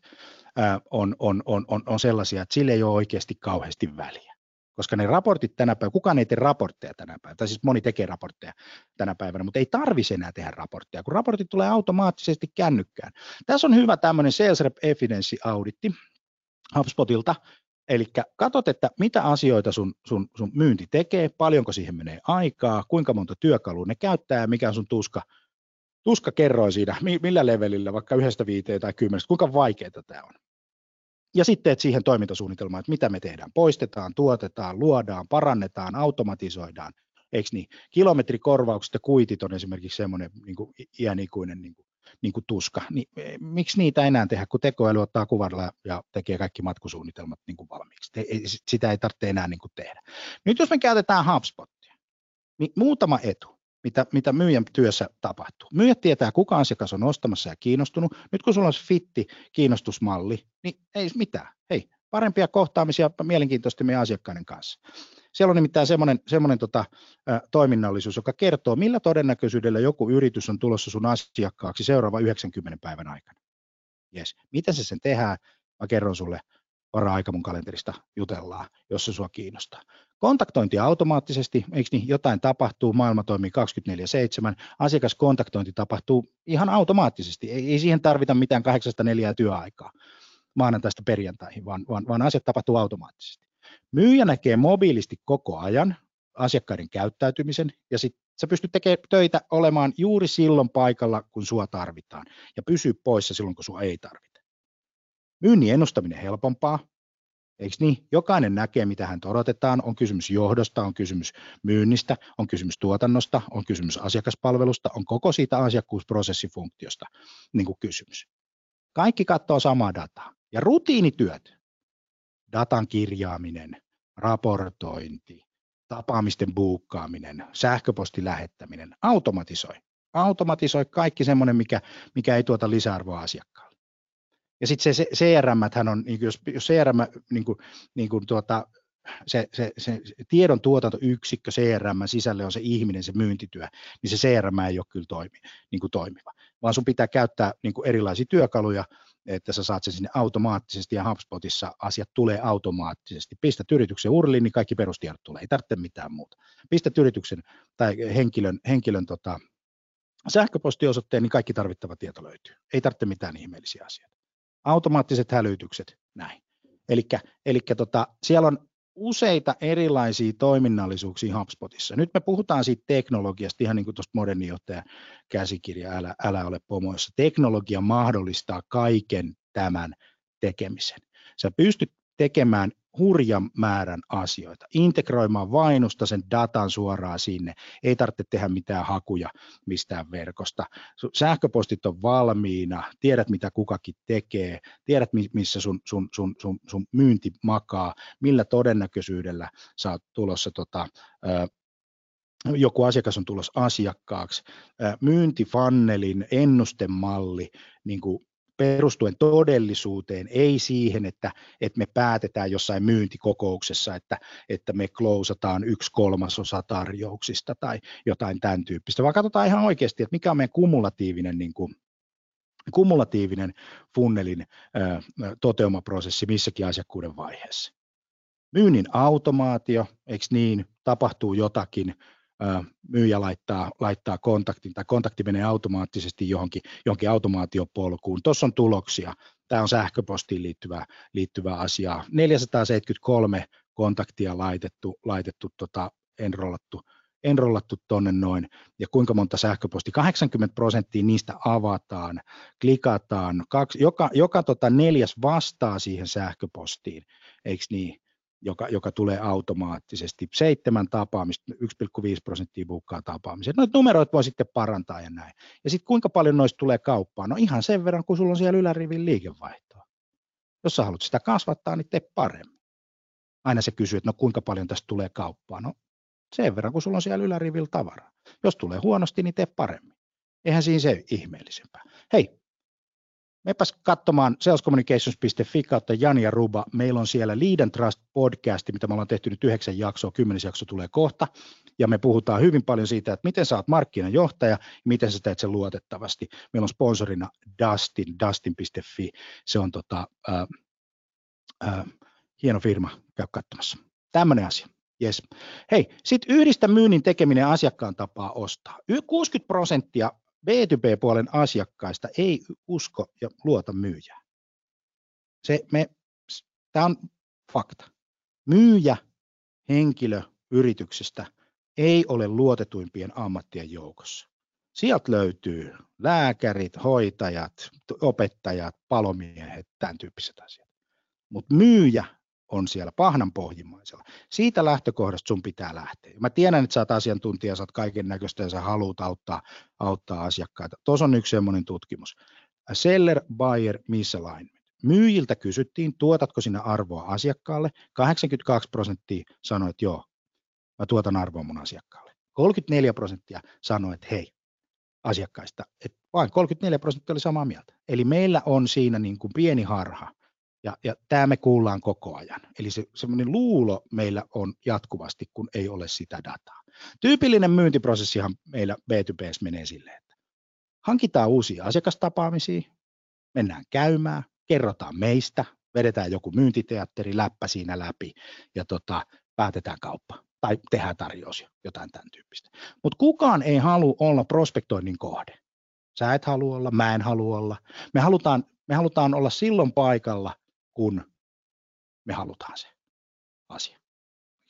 on, on, on, on, on sellaisia, että sille ei ole oikeasti kauheasti väliä koska ne raportit tänä päivänä, kukaan ei tee raportteja tänä päivänä, tai siis moni tekee raportteja tänä päivänä, mutta ei tarvitse enää tehdä raportteja, kun raportit tulee automaattisesti kännykkään. Tässä on hyvä tämmöinen Sales Rep Efficiency Auditti HubSpotilta, Eli katsot, että mitä asioita sun, sun, sun myynti tekee, paljonko siihen menee aikaa, kuinka monta työkalua ne käyttää ja mikä on sun tuska, tuska kerroin siinä, millä levelillä, vaikka yhdestä viiteen tai kymmenestä, kuinka vaikeaa tämä on ja sitten teet siihen toimintasuunnitelmaan, että mitä me tehdään. Poistetaan, tuotetaan, luodaan, parannetaan, automatisoidaan. Eikö niin? Kilometrikorvaukset ja kuitit on esimerkiksi semmoinen niin kuin iänikuinen niin kuin, niin kuin tuska. Niin, e, miksi niitä enää tehdä, kun tekoäly ottaa kuvalla ja tekee kaikki matkusuunnitelmat niin kuin valmiiksi. Sitä ei tarvitse enää niin kuin tehdä. Nyt jos me käytetään HubSpotia, niin muutama etu mitä, mitä myyjän työssä tapahtuu. Myyjät tietää, kuka asiakas on ostamassa ja kiinnostunut. Nyt kun sulla on fitti kiinnostusmalli, niin ei mitään. Hei, parempia kohtaamisia mielenkiintoisesti meidän asiakkaiden kanssa. Siellä on nimittäin semmoinen, semmoinen tota, ä, toiminnallisuus, joka kertoo, millä todennäköisyydellä joku yritys on tulossa sun asiakkaaksi seuraava 90 päivän aikana. Yes. Miten se sen tehdään? Mä kerron sulle varaa aika mun kalenterista jutellaan, jos se sua kiinnostaa. Kontaktointi automaattisesti, eikö niin, jotain tapahtuu, maailma toimii 24-7, asiakaskontaktointi tapahtuu ihan automaattisesti, ei, ei siihen tarvita mitään 8-4 työaikaa maanantaista perjantaihin, vaan, vaan, vaan asiat tapahtuu automaattisesti. Myyjä näkee mobiilisti koko ajan asiakkaiden käyttäytymisen ja sitten sä pystyt tekemään töitä olemaan juuri silloin paikalla, kun sua tarvitaan ja pysyy poissa silloin, kun sua ei tarvita. Myynnin ennustaminen helpompaa, Eikö niin? Jokainen näkee, mitä hän odotetaan. On kysymys johdosta, on kysymys myynnistä, on kysymys tuotannosta, on kysymys asiakaspalvelusta, on koko siitä asiakkuusprosessifunktiosta niin kuin kysymys. Kaikki katsoo samaa dataa. Ja rutiinityöt, datan kirjaaminen, raportointi, tapaamisten buukkaaminen, sähköpostin lähettäminen, automatisoi. Automatisoi kaikki semmoinen, mikä, mikä ei tuota lisäarvoa asiakkaalle. Ja sitten se CRM, on, niin jos, jos CRM, niin kuin, niin kuin tuota, se, se, se tiedon tuotantoyksikkö CRM sisälle on se ihminen, se myyntityö, niin se CRM ei ole kyllä toimi, niin kuin toimiva, vaan sun pitää käyttää niin kuin erilaisia työkaluja, että sä saat sen sinne automaattisesti ja HubSpotissa asiat tulee automaattisesti. Pistät yrityksen urliin, niin kaikki perustiedot tulee, ei tarvitse mitään muuta. Pistät yrityksen tai henkilön, henkilön tota, sähköpostiosoitteen, niin kaikki tarvittava tieto löytyy. Ei tarvitse mitään ihmeellisiä asioita automaattiset hälytykset, näin. Eli tota, siellä on useita erilaisia toiminnallisuuksia HubSpotissa. Nyt me puhutaan siitä teknologiasta, ihan niin kuin tuosta johtajan käsikirja, älä, älä ole pomoissa. Teknologia mahdollistaa kaiken tämän tekemisen. Sä pystyt tekemään hurjan määrän asioita, integroimaan vainusta sen datan suoraan sinne, ei tarvitse tehdä mitään hakuja mistään verkosta. Sähköpostit on valmiina, tiedät mitä kukakin tekee, tiedät missä sun, sun, sun, sun, sun myynti makaa, millä todennäköisyydellä sä oot tulossa tota, joku asiakas on tulossa asiakkaaksi, myyntifannelin ennustemalli, niin kuin perustuen todellisuuteen, ei siihen, että, että me päätetään jossain myyntikokouksessa, että, että me klousataan yksi kolmasosa tarjouksista tai jotain tämän tyyppistä, vaan katsotaan ihan oikeasti, että mikä on meidän kumulatiivinen, niin kuin, kumulatiivinen funnelin ää, toteumaprosessi missäkin asiakkuuden vaiheessa. Myynnin automaatio, eikö niin, tapahtuu jotakin, myyjä laittaa, laittaa kontaktin tai kontakti menee automaattisesti johonkin, johonkin automaatiopolkuun. Tuossa on tuloksia. Tämä on sähköpostiin liittyvää, liittyvää asiaa. 473 kontaktia laitettu, laitettu tota, enrollattu, enrollattu tonne noin, ja kuinka monta sähköposti, 80 prosenttia niistä avataan, klikataan, kaksi, joka, joka tota neljäs vastaa siihen sähköpostiin, eikö niin? Joka, joka tulee automaattisesti. Seitsemän tapaamista, 1,5 prosenttia buukkaa tapaamisia. Noita numeroita voi sitten parantaa ja näin. Ja sitten kuinka paljon noista tulee kauppaan? No ihan sen verran, kun sulla on siellä ylärivin liikevaihtoa. Jos sä haluat sitä kasvattaa, niin tee paremmin. Aina se kysyy, että no kuinka paljon tästä tulee kauppaa. No sen verran, kun sulla on siellä ylärivillä tavaraa. Jos tulee huonosti, niin tee paremmin. Eihän siinä se ihmeellisempää. Hei, Mepäs katsomaan salescommunications.fi kautta Jani ja Ruba. Meillä on siellä Lead and Trust podcast, mitä me ollaan tehty nyt yhdeksän jaksoa, kymmenes jakso tulee kohta. Ja me puhutaan hyvin paljon siitä, että miten sä oot markkinajohtaja ja miten sä teet sen luotettavasti. Meillä on sponsorina Dustin, dustin.fi. Se on tota, ää, ää, hieno firma, käy katsomassa. Tämmöinen asia. Yes. Hei, sitten yhdistä myynnin tekeminen asiakkaan tapaa ostaa. 60 prosenttia B2B-puolen asiakkaista ei usko ja luota myyjää. Se me, tämä on fakta. Myyjä henkilö yrityksestä ei ole luotetuimpien ammattien joukossa. Sieltä löytyy lääkärit, hoitajat, opettajat, palomiehet, tämän tyyppiset asiat. Mutta myyjä on siellä pahnan pohjimmaisella. Siitä lähtökohdasta sun pitää lähteä. Mä tiedän, että sä oot asiantuntija, sä oot kaiken näköistä ja sä haluat auttaa, auttaa asiakkaita. Tuossa on yksi semmoinen tutkimus. Seller buyer misalignment. Myyjiltä kysyttiin, tuotatko sinä arvoa asiakkaalle. 82 prosenttia sanoi, että joo, mä tuotan arvoa mun asiakkaalle. 34 prosenttia sanoi, että hei, asiakkaista, että vain 34 prosenttia oli samaa mieltä. Eli meillä on siinä niin kuin pieni harha ja, ja tämä me kuullaan koko ajan. Eli se semmoinen luulo meillä on jatkuvasti, kun ei ole sitä dataa. Tyypillinen myyntiprosessihan meillä B2B menee silleen, että hankitaan uusia asiakastapaamisia, mennään käymään, kerrotaan meistä, vedetään joku myyntiteatteri, läppä siinä läpi ja tota, päätetään kauppa tai tehdään tarjous jotain tämän tyyppistä. Mutta kukaan ei halua olla prospektoinnin kohde. Sä et halua olla, mä en halua olla. Me halutaan, me halutaan olla silloin paikalla, kun me halutaan se asia.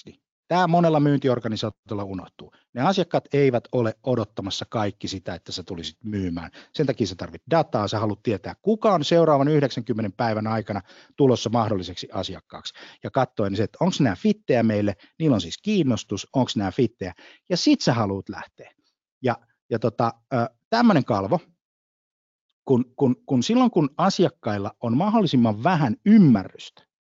Niin. Tämä monella myyntiorganisaatiolla unohtuu. Ne asiakkaat eivät ole odottamassa kaikki sitä, että sä tulisit myymään. Sen takia sä tarvit dataa, sä haluat tietää, kuka on seuraavan 90 päivän aikana tulossa mahdolliseksi asiakkaaksi. Ja katsoen se, että onko nämä fittejä meille, niillä on siis kiinnostus, onko nämä fittejä. Ja sit sä haluat lähteä. Ja, ja tota, tämmöinen kalvo, kun, kun, kun silloin kun asiakkailla on mahdollisimman vähän ymmärrystä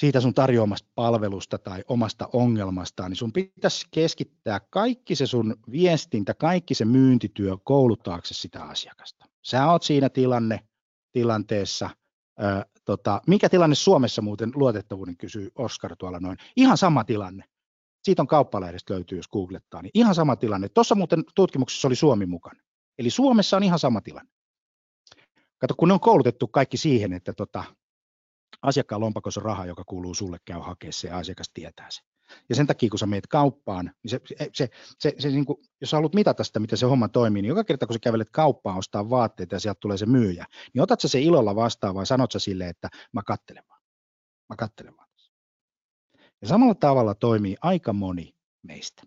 siitä sun tarjoamasta palvelusta tai omasta ongelmastaan, niin sun pitäisi keskittää kaikki se sun viestintä, kaikki se myyntityö kouluttaakse sitä asiakasta. Sä oot siinä tilanne, tilanteessa, ää, tota, mikä tilanne Suomessa muuten luotettavuuden kysyy Oskar tuolla noin, ihan sama tilanne siitä on kauppalehdestä löytyy, jos googlettaa, niin ihan sama tilanne. Tuossa muuten tutkimuksessa oli Suomi mukana. Eli Suomessa on ihan sama tilanne. Kato, kun ne on koulutettu kaikki siihen, että tota, asiakkaan lompakossa on raha, joka kuuluu sulle, käy hakea se ja asiakas tietää se. Ja sen takia, kun sä meet kauppaan, niin se, se, se, se, se niin kuin, jos sä haluat mitata sitä, miten se homma toimii, niin joka kerta, kun sä kävelet kauppaan ostaa vaatteita ja sieltä tulee se myyjä, niin otat sä se ilolla vastaan vai sanot sä sille, että mä kattelen vaan. Mä kattelen vaan. Ja samalla tavalla toimii aika moni meistä.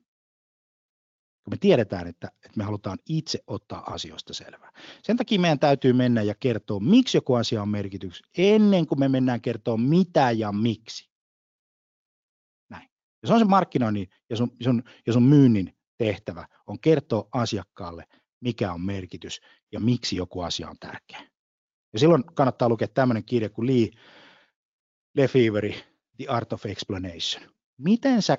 Kun me tiedetään, että, että me halutaan itse ottaa asioista selvää. Sen takia meidän täytyy mennä ja kertoa, miksi joku asia on merkitys, ennen kuin me mennään kertoa mitä ja miksi. Näin. Ja se on se markkinoinnin ja sun, sun, ja sun myynnin tehtävä, on kertoa asiakkaalle, mikä on merkitys ja miksi joku asia on tärkeä. Ja silloin kannattaa lukea tämmöinen kirja kuin Lee Lefeveri, The Art of Explanation. Miten sä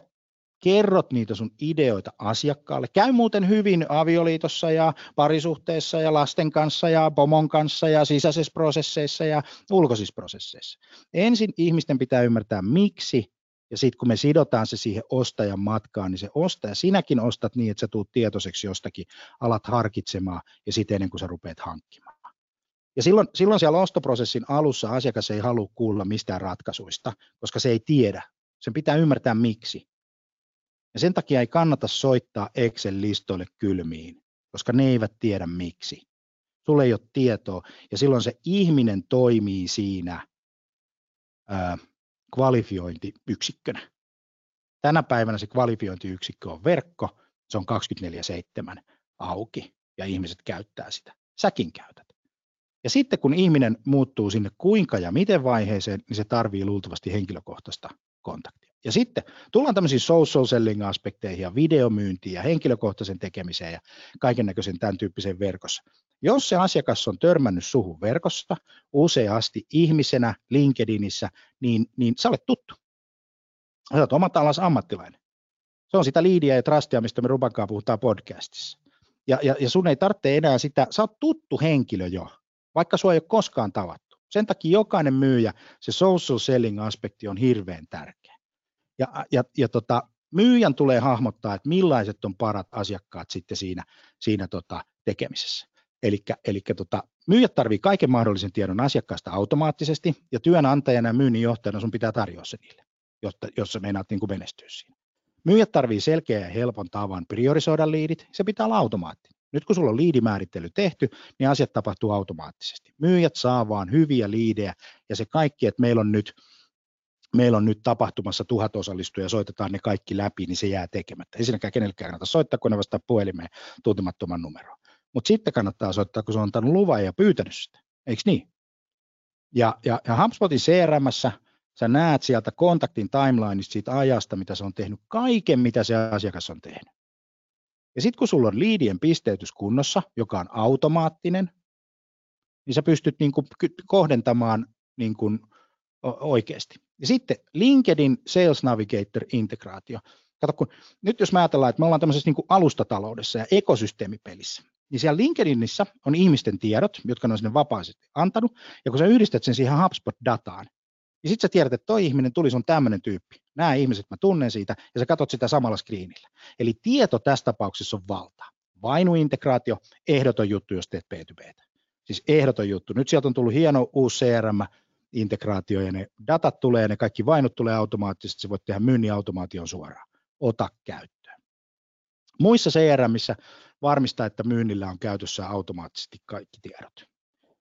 kerrot niitä sun ideoita asiakkaalle. Käy muuten hyvin avioliitossa ja parisuhteessa ja lasten kanssa ja pomon kanssa ja sisäisissä prosesseissa ja ulkoisissa prosesseissa. Ensin ihmisten pitää ymmärtää miksi ja sitten kun me sidotaan se siihen ostajan matkaan, niin se ostaja, sinäkin ostat niin, että sä tuut tietoiseksi jostakin, alat harkitsemaan ja sitten ennen kuin sä rupeat hankkimaan. Ja silloin, silloin siellä ostoprosessin alussa asiakas ei halua kuulla mistään ratkaisuista, koska se ei tiedä. Sen pitää ymmärtää miksi. Ja sen takia ei kannata soittaa Excel-listoille kylmiin, koska ne eivät tiedä miksi. Sulle ei ole tietoa, ja silloin se ihminen toimii siinä ää, kvalifiointiyksikkönä. Tänä päivänä se kvalifiointiyksikkö on verkko, se on 24-7 auki, ja ihmiset käyttää sitä. Säkin käytät. Ja sitten kun ihminen muuttuu sinne kuinka ja miten vaiheeseen, niin se tarvii luultavasti henkilökohtaista kontaktia. Ja sitten tullaan tämmöisiin social selling aspekteihin ja videomyyntiin ja henkilökohtaisen tekemiseen ja kaiken näköisen tämän tyyppisen verkossa. Jos se asiakas on törmännyt suhun verkosta useasti ihmisenä LinkedInissä, niin, niin sä olet tuttu. Sä olet omat alas ammattilainen. Se on sitä liidiä ja trustia, mistä me Rubankaan puhutaan podcastissa. Ja, ja, ja sun ei tarvitse enää sitä, sä oot tuttu henkilö jo, vaikka sua ei ole koskaan tavattu. Sen takia jokainen myyjä, se social selling aspekti on hirveän tärkeä. Ja, ja, ja tota, myyjän tulee hahmottaa, että millaiset on parat asiakkaat sitten siinä, siinä tota, tekemisessä. Eli tota, myyjät tarvii kaiken mahdollisen tiedon asiakkaasta automaattisesti, ja työnantajana ja myynnin johtajana sun pitää tarjoa se niille, jotta, jos sä meinaat niin kuin menestyä siinä. Myyjät tarvii selkeä ja helpon tavan priorisoida liidit, se pitää olla automaattinen. Nyt kun sulla on liidimäärittely tehty, niin asiat tapahtuu automaattisesti. Myyjät saa vaan hyviä liidejä, ja se kaikki, että meillä on nyt meillä on nyt tapahtumassa tuhat osallistujaa ja soitetaan ne kaikki läpi, niin se jää tekemättä. Ensinnäkään kenellekään kannata soittaa, kun ne vastaa puhelimeen tuntemattoman numeroon. Mutta sitten kannattaa soittaa, kun se on antanut luvan ja pyytänyt sitä. Eikö niin? Ja, ja, ja HubSpotin crm sä näet sieltä kontaktin timelineista siitä ajasta, mitä se on tehnyt, kaiken mitä se asiakas on tehnyt. Ja sitten kun sulla on liidien pisteytys kunnossa, joka on automaattinen, niin sä pystyt niin kuin kohdentamaan niin kuin oikeasti. Ja sitten LinkedIn Sales Navigator-integraatio. Kato, kun, nyt jos mä ajatellaan, että me ollaan tämmöisessä niin kuin alustataloudessa ja ekosysteemipelissä, niin siellä LinkedInissä on ihmisten tiedot, jotka ne on sinne vapaasti antanut, ja kun sä yhdistät sen siihen HubSpot-dataan, niin sitten sä tiedät, että toi ihminen tuli, sun tämmöinen tyyppi. Nämä ihmiset, mä tunnen siitä, ja sä katsot sitä samalla screenillä. Eli tieto tässä tapauksessa on valta. Vainuintegraatio, ehdoton juttu, jos teet B2B. Siis ehdoton juttu. Nyt sieltä on tullut hieno uusi CRM, integraatio ja ne datat tulee ja ne kaikki vainut tulee automaattisesti, sä voit tehdä myynnin automaation suoraan. Ota käyttöön. Muissa CRMissä varmistaa, että myynnillä on käytössä automaattisesti kaikki tiedot.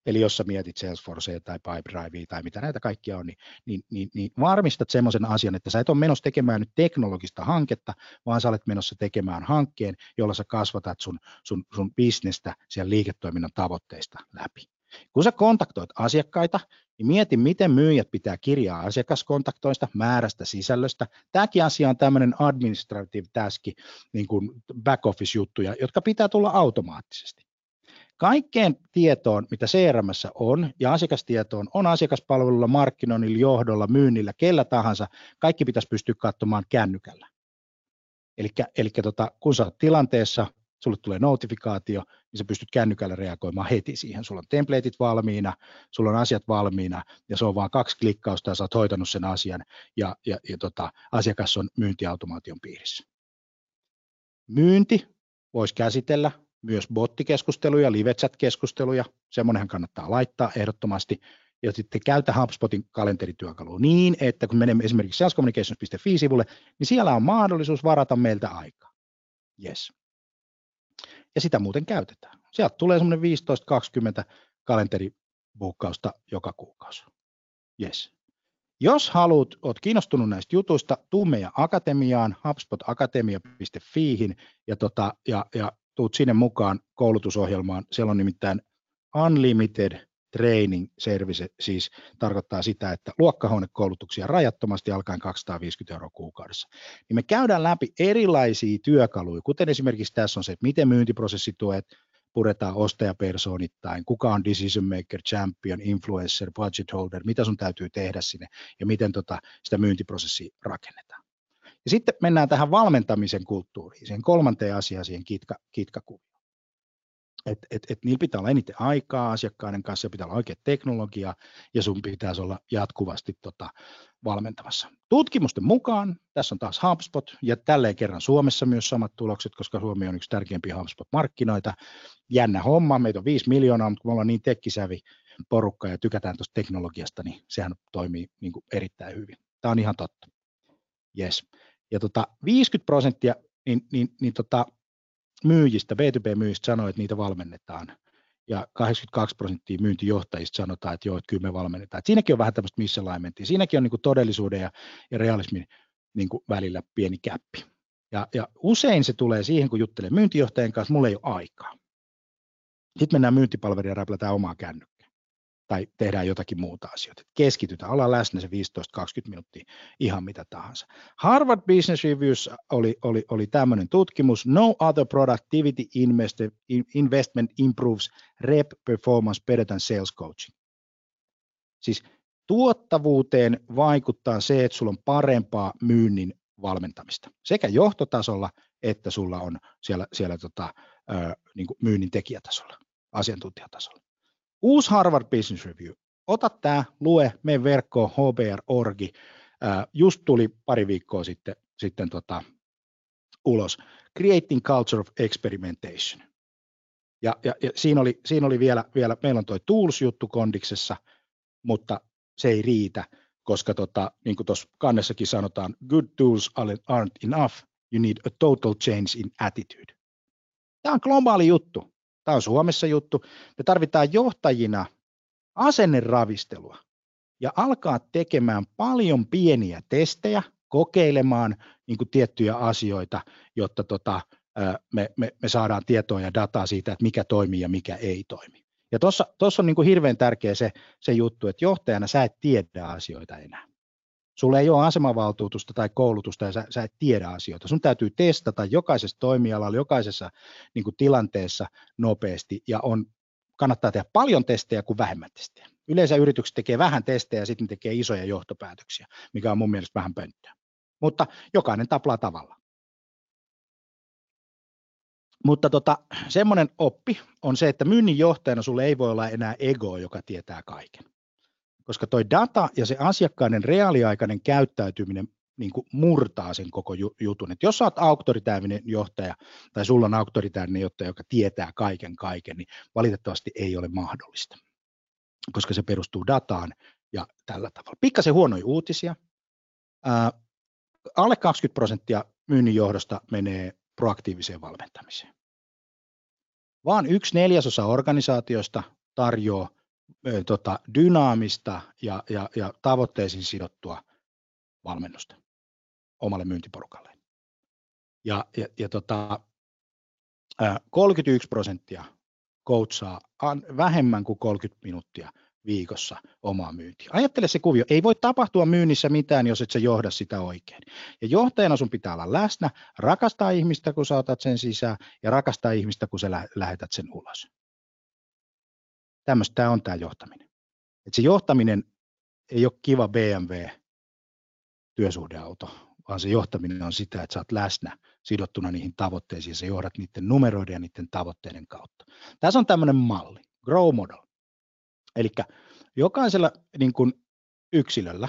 Eli jos sä mietit Salesforcea tai Pipedrivea tai mitä näitä kaikkia on, niin, niin, niin, niin varmistat semmoisen asian, että sä et ole menossa tekemään nyt teknologista hanketta, vaan sä olet menossa tekemään hankkeen, jolla sä kasvatat sun, sun, sun bisnestä siellä liiketoiminnan tavoitteista läpi. Kun sä kontaktoit asiakkaita, niin mieti, miten myyjät pitää kirjaa asiakaskontaktoista, määrästä, sisällöstä. Tämäkin asia on tämmöinen administrative taski, niin kuin back-office-juttuja, jotka pitää tulla automaattisesti. Kaikkeen tietoon, mitä CRM on, ja asiakastietoon on asiakaspalvelulla, markkinoinnilla, johdolla, myynnillä, kellä tahansa, kaikki pitäisi pystyä katsomaan kännykällä. Eli tota, kun sä oot tilanteessa, sulle tulee notifikaatio, niin sä pystyt kännykällä reagoimaan heti siihen. Sulla on templateit valmiina, sulla on asiat valmiina, ja se on vain kaksi klikkausta, ja sä oot hoitanut sen asian, ja, ja, ja tota, asiakas on myyntiautomaation piirissä. Myynti voisi käsitellä myös bottikeskusteluja, live-chat-keskusteluja, semmoinenhan kannattaa laittaa ehdottomasti, ja sitten käytä HubSpotin kalenterityökalua niin, että kun menemme esimerkiksi salescommunications.fi-sivulle, niin siellä on mahdollisuus varata meiltä aikaa. Yes ja sitä muuten käytetään. Sieltä tulee semmoinen 15-20 kalenteribuukkausta joka kuukausi. Yes. Jos haluat, olet kiinnostunut näistä jutuista, tuu meidän akatemiaan, hubspotakatemia.fiihin ja, tota, ja, ja tuut sinne mukaan koulutusohjelmaan. Siellä on nimittäin Unlimited training service siis tarkoittaa sitä, että luokkahuonekoulutuksia rajattomasti alkaen 250 euroa kuukaudessa. Niin me käydään läpi erilaisia työkaluja, kuten esimerkiksi tässä on se, että miten myyntiprosessituet puretaan ostajapersoonittain, kuka on decision maker, champion, influencer, budget holder, mitä sun täytyy tehdä sinne ja miten tota, sitä myyntiprosessia rakennetaan. Ja sitten mennään tähän valmentamisen kulttuuriin, siihen kolmanteen asiaan, siihen kitka, kitkakuvioon. Että et, et niillä pitää olla eniten aikaa asiakkaiden kanssa, pitää olla oikea teknologia ja sun pitäisi olla jatkuvasti tota, valmentamassa. Tutkimusten mukaan, tässä on taas HubSpot ja tälleen kerran Suomessa myös samat tulokset, koska Suomi on yksi tärkeimpiä HubSpot-markkinoita. Jännä homma, meitä on 5 miljoonaa, mutta kun me ollaan niin tekkisävi porukka ja tykätään tuosta teknologiasta, niin sehän toimii niin kuin erittäin hyvin. Tämä on ihan totta. Yes. Ja tota, 50 prosenttia niin, niin, niin tota, myyjistä, B2B-myyjistä sanoo, että niitä valmennetaan. Ja 82 prosenttia myyntijohtajista sanotaan, että joo, että kyllä me valmennetaan. Et siinäkin on vähän tämmöistä misalignmentia. Siinäkin on niin kuin todellisuuden ja, ja realismin niin kuin välillä pieni käppi. Ja, ja usein se tulee siihen, kun juttelee myyntijohtajan kanssa, mulla ei ole aikaa. Sitten mennään myyntipalveluun ja räplätään omaa kännykkää tai tehdään jotakin muuta asioita. Keskitytään, ollaan läsnä se 15-20 minuuttia, ihan mitä tahansa. Harvard Business Reviews oli, oli, oli tämmöinen tutkimus, No other productivity investment improves rep performance better than sales coaching. Siis tuottavuuteen vaikuttaa se, että sulla on parempaa myynnin valmentamista sekä johtotasolla että sulla on siellä, siellä tota, ö, niin myynnin tekijätasolla, asiantuntijatasolla. Uusi Harvard Business Review. Ota tämä, lue, mene verkkoon hbr.orgi. Just tuli pari viikkoa sitten, sitten tota, ulos. Creating Culture of Experimentation. Ja, ja, ja siinä, oli, siinä oli vielä, vielä, meillä on tuo Tools-juttu kondiksessa, mutta se ei riitä, koska tota, niin kuin tuossa kannessakin sanotaan, good tools aren't enough, you need a total change in attitude. Tämä on globaali juttu. Tämä on Suomessa juttu. Me tarvitaan johtajina asenneravistelua ja alkaa tekemään paljon pieniä testejä, kokeilemaan niin kuin tiettyjä asioita, jotta tota, me, me, me saadaan tietoa ja dataa siitä, että mikä toimii ja mikä ei toimi. Ja tuossa on niin kuin hirveän tärkeä se, se juttu, että johtajana sä et tiedä asioita enää. Sulla ei ole asemavaltuutusta tai koulutusta ja sä, sä et tiedä asioita. Sun täytyy testata jokaisessa toimialalla, jokaisessa niin kuin tilanteessa nopeasti ja on, kannattaa tehdä paljon testejä kuin vähemmän testejä. Yleensä yritykset tekee vähän testejä ja sitten tekee isoja johtopäätöksiä, mikä on mun mielestä vähän pönttöä. Mutta jokainen taplaa tavalla. Mutta tota, semmoinen oppi on se, että myynnin johtajana sulle ei voi olla enää ego, joka tietää kaiken koska toi data ja se asiakkaiden reaaliaikainen käyttäytyminen niin kuin murtaa sen koko jutun. Et jos olet auktoritäärinen johtaja tai sulla on auktoritäärinen johtaja, joka tietää kaiken kaiken, niin valitettavasti ei ole mahdollista, koska se perustuu dataan ja tällä tavalla. Pikkasen huonoja uutisia. Ää, alle 20 prosenttia myynnin johdosta menee proaktiiviseen valmentamiseen. Vaan yksi neljäsosa organisaatioista tarjoaa tota, dynaamista ja, ja, ja tavoitteisiin sidottua valmennusta omalle myyntiporukalle. Ja, ja, ja tota, 31 prosenttia coachaa vähemmän kuin 30 minuuttia viikossa omaa myyntiä. Ajattele se kuvio. Ei voi tapahtua myynnissä mitään, jos et sä johda sitä oikein. Ja johtajana sun pitää olla läsnä, rakastaa ihmistä, kun sä otat sen sisään, ja rakastaa ihmistä, kun sä lähetät sen ulos. Tämmöistä tämä on tämä johtaminen. Et se johtaminen ei ole kiva BMW työsuhdeauto, vaan se johtaminen on sitä, että sä oot läsnä sidottuna niihin tavoitteisiin ja sä johdat niiden numeroiden ja niiden tavoitteiden kautta. Tässä on tämmöinen malli, grow model. Eli jokaisella niin kuin yksilöllä,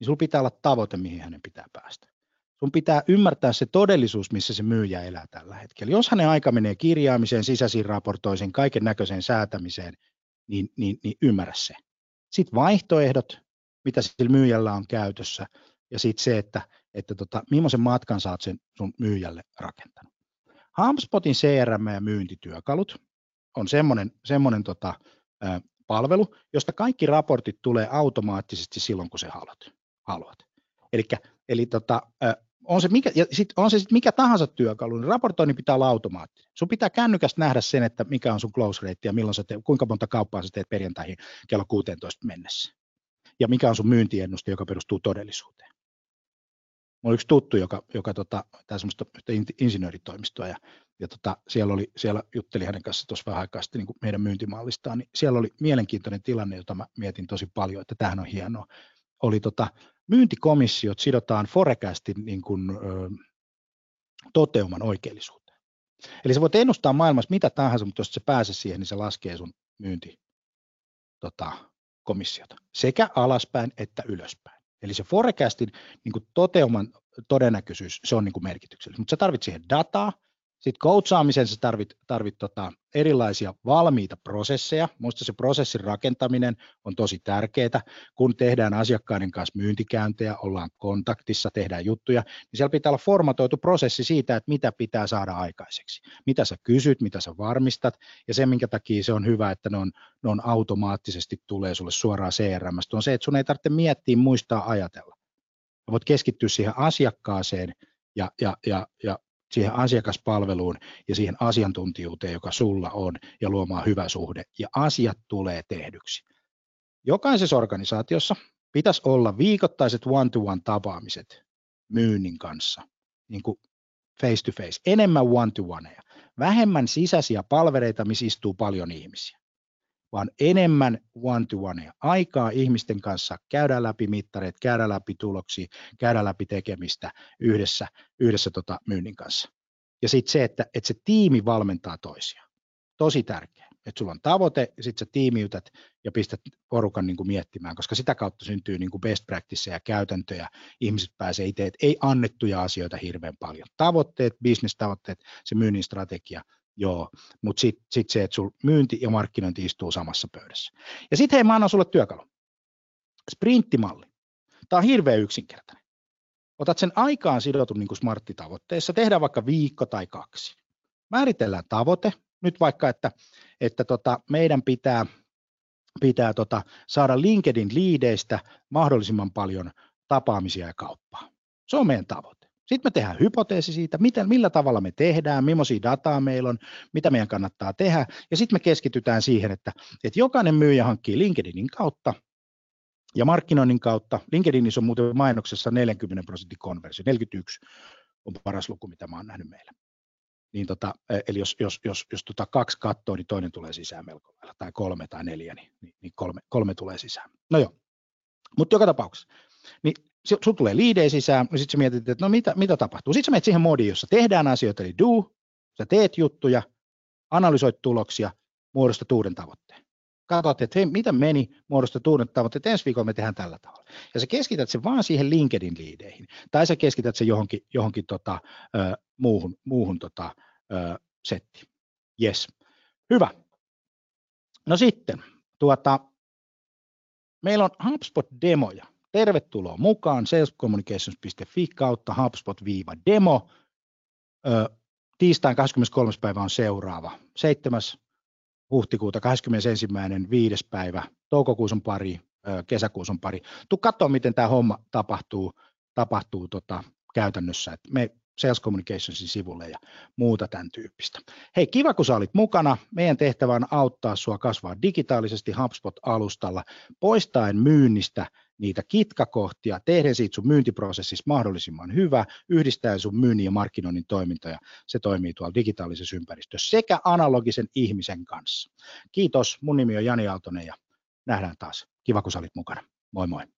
niin sulla pitää olla tavoite, mihin hänen pitää päästä. Sun pitää ymmärtää se todellisuus, missä se myyjä elää tällä hetkellä. Jos hänen aika menee kirjaamiseen, sisäisiin raportoisiin, kaiken näköiseen säätämiseen, niin, niin, niin ymmärrä se. Sitten vaihtoehdot, mitä sillä myyjällä on käytössä, ja sitten se, että, että tota, millaisen matkan saat sen sun myyjälle rakentanut. HubSpotin CRM ja myyntityökalut on semmoinen, semmoinen tota, ä, palvelu, josta kaikki raportit tulee automaattisesti silloin, kun se haluat. haluat. Elikkä, eli tota, ä, on se, mikä, ja sit, on se sit mikä tahansa työkalu, niin raportoinnin pitää olla automaattinen. Sun pitää kännykästä nähdä sen, että mikä on sun close rate ja milloin sä teet, kuinka monta kauppaa sä teet perjantaihin kello 16 mennessä. Ja mikä on sun myyntiennuste, joka perustuu todellisuuteen. Mulla oli yksi tuttu, joka, joka tota, tämä semmoista insinööritoimistoa, ja, ja tota, siellä, oli, siellä jutteli hänen kanssa tuossa vähän aikaa sitten niin kuin meidän myyntimallistaan, niin siellä oli mielenkiintoinen tilanne, jota mä mietin tosi paljon, että tämähän on hienoa. Oli tota, myyntikomissiot sidotaan forecastin niin kuin, toteuman oikeellisuuteen. Eli sä voit ennustaa maailmassa mitä tahansa, mutta jos se pääse siihen, niin se laskee sun myynti tota, komissiota sekä alaspäin että ylöspäin. Eli se forecastin niin kuin toteuman todennäköisyys, se on niin kuin merkityksellistä, mutta sä tarvitset siihen dataa, sitten coachaamisen sä tarvit, tarvit tota erilaisia valmiita prosesseja. Minusta se prosessin rakentaminen on tosi tärkeää. Kun tehdään asiakkaiden kanssa myyntikäyntejä, ollaan kontaktissa, tehdään juttuja, niin siellä pitää olla formatoitu prosessi siitä, että mitä pitää saada aikaiseksi. Mitä sä kysyt, mitä sä varmistat, ja se, minkä takia se on hyvä, että ne on, ne on automaattisesti tulee sulle suoraan CRM, on se, että sun ei tarvitse miettiä, muistaa, ajatella. voit keskittyä siihen asiakkaaseen ja, ja, ja, ja siihen asiakaspalveluun ja siihen asiantuntijuuteen, joka sulla on, ja luomaan hyvä suhde, ja asiat tulee tehdyksi. Jokaisessa organisaatiossa pitäisi olla viikoittaiset one-to-one tapaamiset myynnin kanssa, niin kuin face to face, enemmän one-to-oneja, vähemmän sisäisiä palvereita, missä istuu paljon ihmisiä vaan enemmän one-to-one aikaa ihmisten kanssa, käydään läpi mittareet, käydään läpi tuloksia, käydään läpi tekemistä yhdessä, yhdessä tota myynnin kanssa. Ja sitten se, että, että se tiimi valmentaa toisiaan. Tosi tärkeää, että sulla on tavoite ja sitten sä tiimiytät ja pistät porukan niin kuin miettimään, koska sitä kautta syntyy niin kuin best practice ja käytäntöjä. Ihmiset pääsee itse, että ei annettuja asioita hirveän paljon. Tavoitteet, business-tavoitteet, se myynnin strategia, Joo, mutta sitten sit se, että sul myynti ja markkinointi istuu samassa pöydässä. Ja sitten hei, mä annan sulle työkalu. Sprinttimalli. Tämä on hirveän yksinkertainen. Otat sen aikaan sidotun niin smarttitavoitteessa, tehdään vaikka viikko tai kaksi. Määritellään tavoite, nyt vaikka, että, että tota, meidän pitää, pitää tota, saada LinkedIn liideistä mahdollisimman paljon tapaamisia ja kauppaa. Se on meidän tavoite. Sitten me tehdään hypoteesi siitä, miten, millä tavalla me tehdään, millaisia dataa meillä on, mitä meidän kannattaa tehdä, ja sitten me keskitytään siihen, että, että jokainen myyjä hankkii LinkedInin kautta ja markkinoinnin kautta. LinkedInissä on muuten mainoksessa 40 prosentin konversio, 41 on paras luku, mitä mä oon nähnyt meillä. Niin tota, e, eli jos, jos, jos, jos tota kaksi katsoo, niin toinen tulee sisään melko lailla, tai kolme tai neljä, niin, niin, niin kolme, kolme tulee sisään. No joo, mutta joka tapauksessa. Niin sun tulee liidejä sisään, ja sitten sä mietit, että no mitä, mitä tapahtuu. Sitten sä menet siihen moodiin, jossa tehdään asioita, eli do, sä teet juttuja, analysoit tuloksia, muodostat uuden tavoitteen. Katsot, että hei, mitä meni, muodostat uuden tavoitteen, ensi viikolla me tehdään tällä tavalla. Ja sä keskität sen vaan siihen LinkedIn liideihin, tai sä keskität sen johonkin, johonkin tota, ö, muuhun, muuhun tota, ö, settiin. Yes. Hyvä. No sitten, tuota, meillä on HubSpot-demoja Tervetuloa mukaan salescommunications.fi kautta HubSpot-demo. tiistain 23. päivä on seuraava. 7. huhtikuuta 21. 5. päivä. Toukokuussa on pari, kesäkuussa on pari. Tuu katsoa, miten tämä homma tapahtuu, tapahtuu tota, käytännössä. Et me Sales Communicationsin sivulle ja muuta tämän tyyppistä. Hei, kiva kun sä olit mukana. Meidän tehtävä on auttaa sua kasvaa digitaalisesti HubSpot-alustalla, poistaen myynnistä niitä kitkakohtia, tehden siitä sun myyntiprosessissa mahdollisimman hyvä, yhdistäen sun myynnin ja markkinoinnin toimintoja. Se toimii tuolla digitaalisessa ympäristössä sekä analogisen ihmisen kanssa. Kiitos, mun nimi on Jani Aaltonen ja nähdään taas. Kiva kun sä olit mukana. Moi moi.